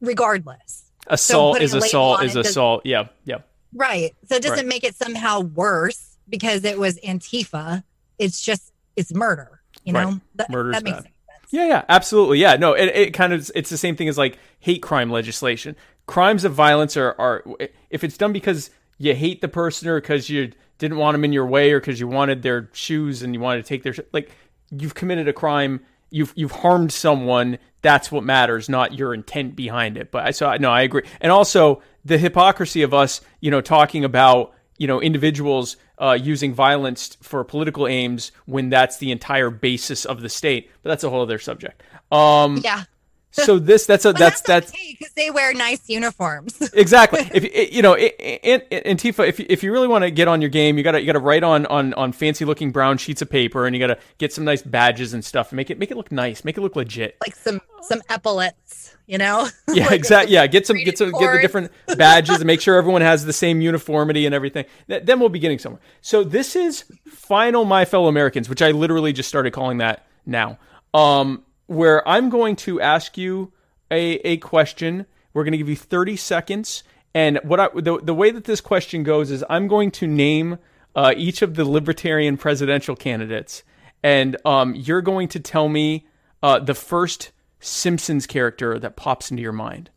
regardless. assault putting is assault is assault. Yeah. Yeah. Right. So it doesn't Right. make it somehow worse because it was Antifa. It's just it's murder, you Right. know? That, Murder's that makes bad. sense. Yeah, yeah, absolutely. Yeah, no, it, it kind of it's the same thing as like hate crime legislation. Crimes of violence are are if it's done because you hate the person or because you didn't want them in your way or because you wanted their shoes and you wanted to take their sh- like you've committed a crime. You've you've harmed someone. That's what matters, not your intent behind it. But I so no, I agree. And also the hypocrisy of us, you know, talking about you know individuals uh, using violence for political aims when that's the entire basis of the state. But that's a whole other subject. Um, Yeah. So this that's a that's that's okay because they wear nice uniforms. exactly. If you know Antifa if you, if you really want to get on your game you got to you got to write on on on fancy looking brown sheets of paper and you got to get some nice badges and stuff. And make it make it look nice. Make it look legit. Like some some epaulets, you know? yeah exactly yeah get some get some get the different badges and make sure everyone has the same uniformity and everything. Th- then we'll be getting somewhere. So this is final my fellow americans which i literally just started calling that now. Um where i'm going to ask you a a question we're going to give you 30 seconds and what i the, the way that this question goes is i'm going to name uh, each of the libertarian presidential candidates and um, you're going to tell me uh, the first Simpsons character that pops into your mind.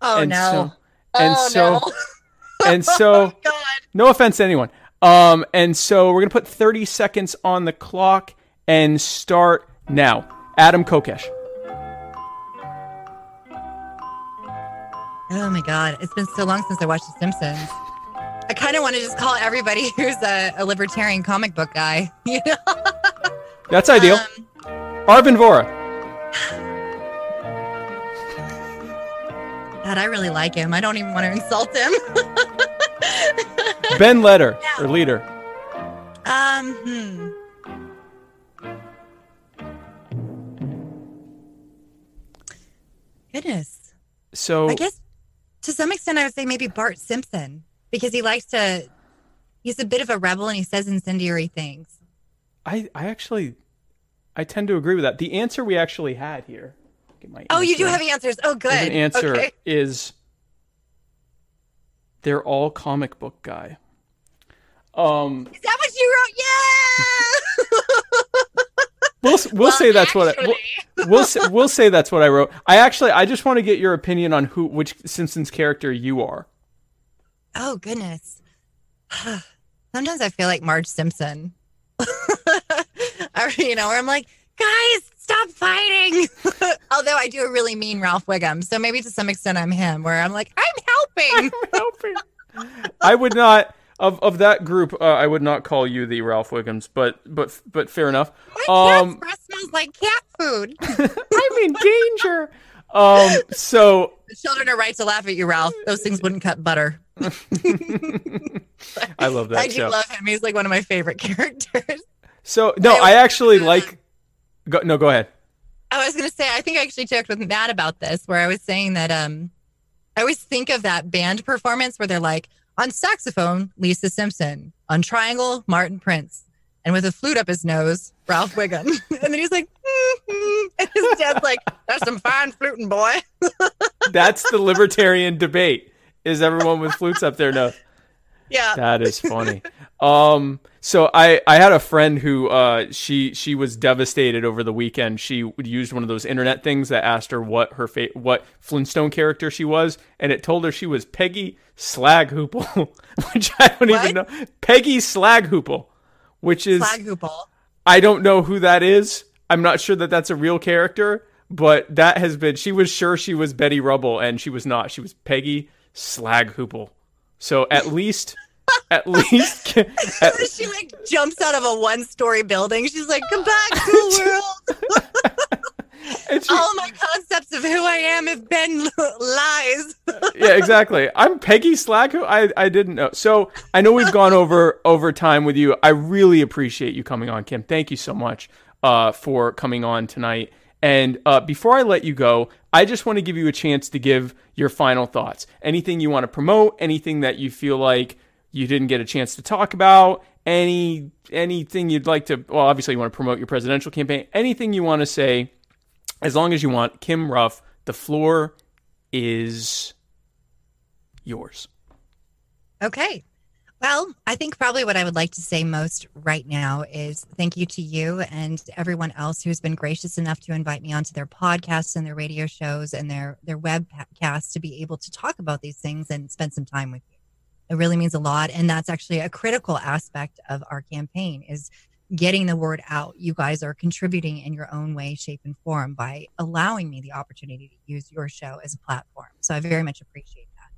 Oh and no. So, and oh so, no. and so, God. no offense to anyone. Um, and so we're gonna put 30 seconds on the clock and start now. Adam Kokesh. Oh my god, it's been so long since I watched The Simpsons. I kind of want to just call everybody who's a, a libertarian comic book guy. You know, That's ideal. Um, Arvin Vohra. God, I really like him. I don't even want to insult him. Ben Letter or leader. um, hmm. Goodness. So I guess to some extent, I would say maybe Bart Simpson because he likes to. He's a bit of a rebel and he says incendiary things. I, I actually, I tend to agree with that. The answer we actually had here. Get my Oh, you do have answers. Oh, good. An answer Okay. is They're all comic book guy. Um, Is that what you wrote? Yeah. we'll we'll Well, say that's what I, we'll, we'll say, we'll say that's what I wrote. I actually I just want to get your opinion on who which Simpsons character you are. oh goodness. Sometimes I feel like Marge Simpson. or, you know, where I'm like, guys, stop fighting. Although I do a really mean Ralph Wiggum, so maybe to some extent I'm him, where I'm like, I'm helping. I'm helping. I would not of of that group. Uh, I would not call you the Ralph Wiggums, but but but fair enough. My Um, cat's breath smells like cat food. I'm in danger. Um, so The children are right to laugh at you, Ralph. Those things wouldn't cut butter. I love that I do show. love him. He's like one of my favorite characters. so no, I I actually like. Go, no, go ahead. I was gonna say, I think I actually talked with Matt about this, where I was saying that um, I always think of that band performance where they're like on saxophone, Lisa Simpson, on triangle, Martin Prince, and with a flute up his nose, Ralph Wiggum, and then he's like, "Mm-hmm," and his dad's like, "That's some fine fluting, boy." That's the libertarian debate. Is everyone with flutes up their nose? Yeah, That is funny. Um, so I I had a friend who uh she she was devastated over the weekend. She used one of those internet things that asked her what her fa- what Flintstone character she was, and it told her she was Peggy Slaghoople, which I don't even know. Peggy Slaghoople, which is flag hoople. I don't know who that is. I'm not sure that that's a real character, but that has been. She was sure she was Betty Rubble, and she was not. She was Peggy Slaghoople. So at least, at least, at, she like jumps out of a one-story building. She's like, "Come back to the world." she- All my concepts of who I am have been lies. yeah, exactly. I'm Peggy Slaghoo. I I didn't know. So I know we've gone over over time with you. I really appreciate you coming on, Kim. Thank you so much uh, for coming on tonight. And uh, before I let you go, I just want to give you a chance to give your final thoughts. Anything you want to promote, anything that you feel like you didn't get a chance to talk about, any anything you'd like to. Well, obviously you want to promote your presidential campaign. Anything you want to say, as long as you want. Kim Ruff, the floor is yours. Okay. Well, I think probably what I would like to say most right now is thank you to you and everyone else who's been gracious enough to invite me onto their podcasts and their radio shows and their their webcasts to be able to talk about these things and spend some time with you. It really means a lot and that's actually a critical aspect of our campaign is getting the word out. You guys are contributing in your own way, shape and form by allowing me the opportunity to use your show as a platform. So I very much appreciate that.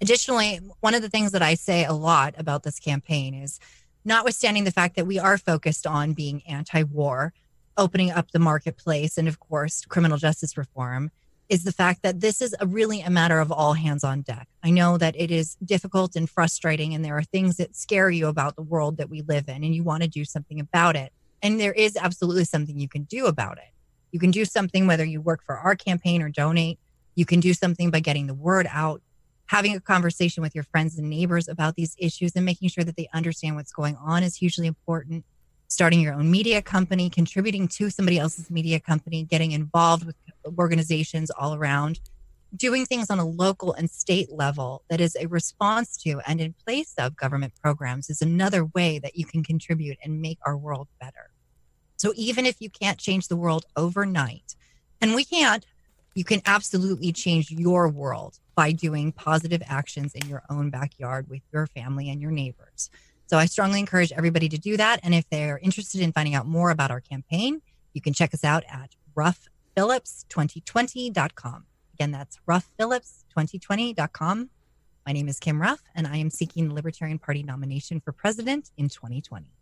Additionally, one of the things that I say a lot about this campaign is notwithstanding the fact that we are focused on being anti war, opening up the marketplace, and of course, criminal justice reform, is the fact that this is a really a matter of all hands on deck. I know that it is difficult and frustrating, and there are things that scare you about the world that we live in, and you want to do something about it. And there is absolutely something you can do about it. You can do something whether you work for our campaign or donate. You can do something by getting the word out having a conversation with your friends and neighbors about these issues and making sure that they understand what's going on is hugely important. Starting your own media company, contributing to somebody else's media company, getting involved with organizations all around, doing things on a local and state level that is a response to and in place of government programs is another way that you can contribute and make our world better. So even if you can't change the world overnight, and we can't, you can absolutely change your world by doing positive actions in your own backyard with your family and your neighbors. So I strongly encourage everybody to do that. And if they're interested in finding out more about our campaign, you can check us out at ruffphillips2020.com. Again, that's ruffphillips2020.com. My name is Kim Ruff, and I am seeking the Libertarian Party nomination for president in 2020.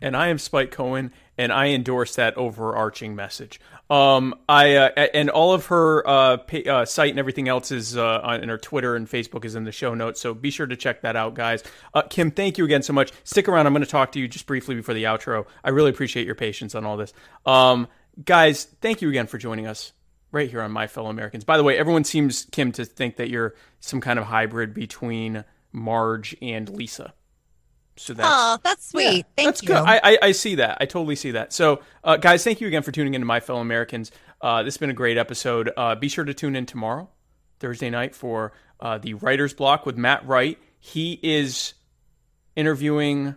And I am Spike Cohen, and I endorse that overarching message. Um, I uh, and all of her uh, pa- uh, site and everything else is uh, on and her Twitter and Facebook is in the show notes, so be sure to check that out, guys. Uh, Kim, thank you again so much. Stick around; I'm going to talk to you just briefly before the outro. I really appreciate your patience on all this, um, guys. Thank you again for joining us right here on My Fellow Americans. By the way, everyone seems Kim to think that you're some kind of hybrid between Marge and Lisa. So that's Oh, that's sweet. yeah, Thank that's you. good. I, I, I see that. I totally see that. So, uh, guys, thank you again for tuning into My Fellow Americans. Uh, this has been a great episode. Uh, be sure to tune in tomorrow, Thursday night, for uh, the Writer's Block with Matt Wright. he is interviewing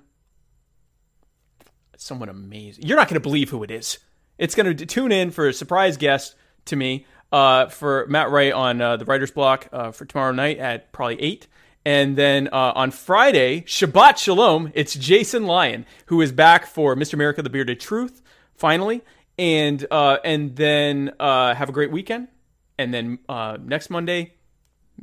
someone amazing. You're not going to believe who it is. It's going to tune in for a surprise guest to me uh, for Matt Wright on uh, the writer's block uh, for tomorrow night at probably 8. And then uh, on Friday, Shabbat Shalom, it's Jason Lyon, who is back for Mr. America, the Bearded Truth, finally. And, uh, and then uh, have a great weekend. And then next Monday,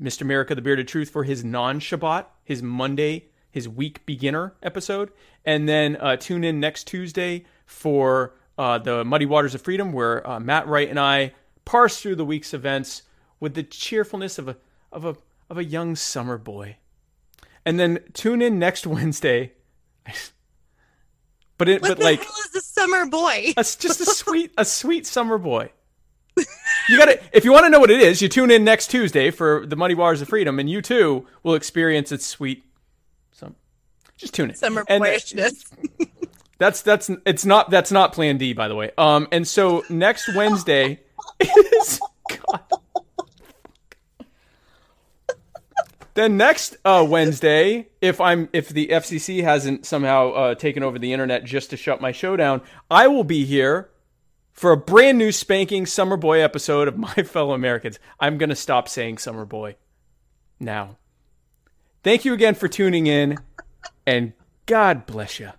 Mr. America, the Bearded Truth for his non Shabbat, his Monday, his week beginner episode. And then tune in next Tuesday for the Muddy Waters of Freedom, where Matt Wright and I parse through the week's events with the cheerfulness of a of a of a young summer boy. And then tune in next Wednesday. But it what but the like hell is a summer boy? a, just a sweet a sweet summer boy. You got to if you want to know what it is, you tune in next Tuesday for the Muddy Waters of Freedom and you too will experience its sweet some just tune in. Summer And- boyishness. That's that's it's not that's not Plan D by the way. Um, and so next Wednesday is God. Then next uh, Wednesday, if I'm if the FCC hasn't somehow uh, taken over the internet just to shut my show down, I will be here for a brand new spanking Summer Boy episode of My Fellow Americans. I'm gonna stop saying Summer Boy now. Thank you again for tuning in, and God bless you.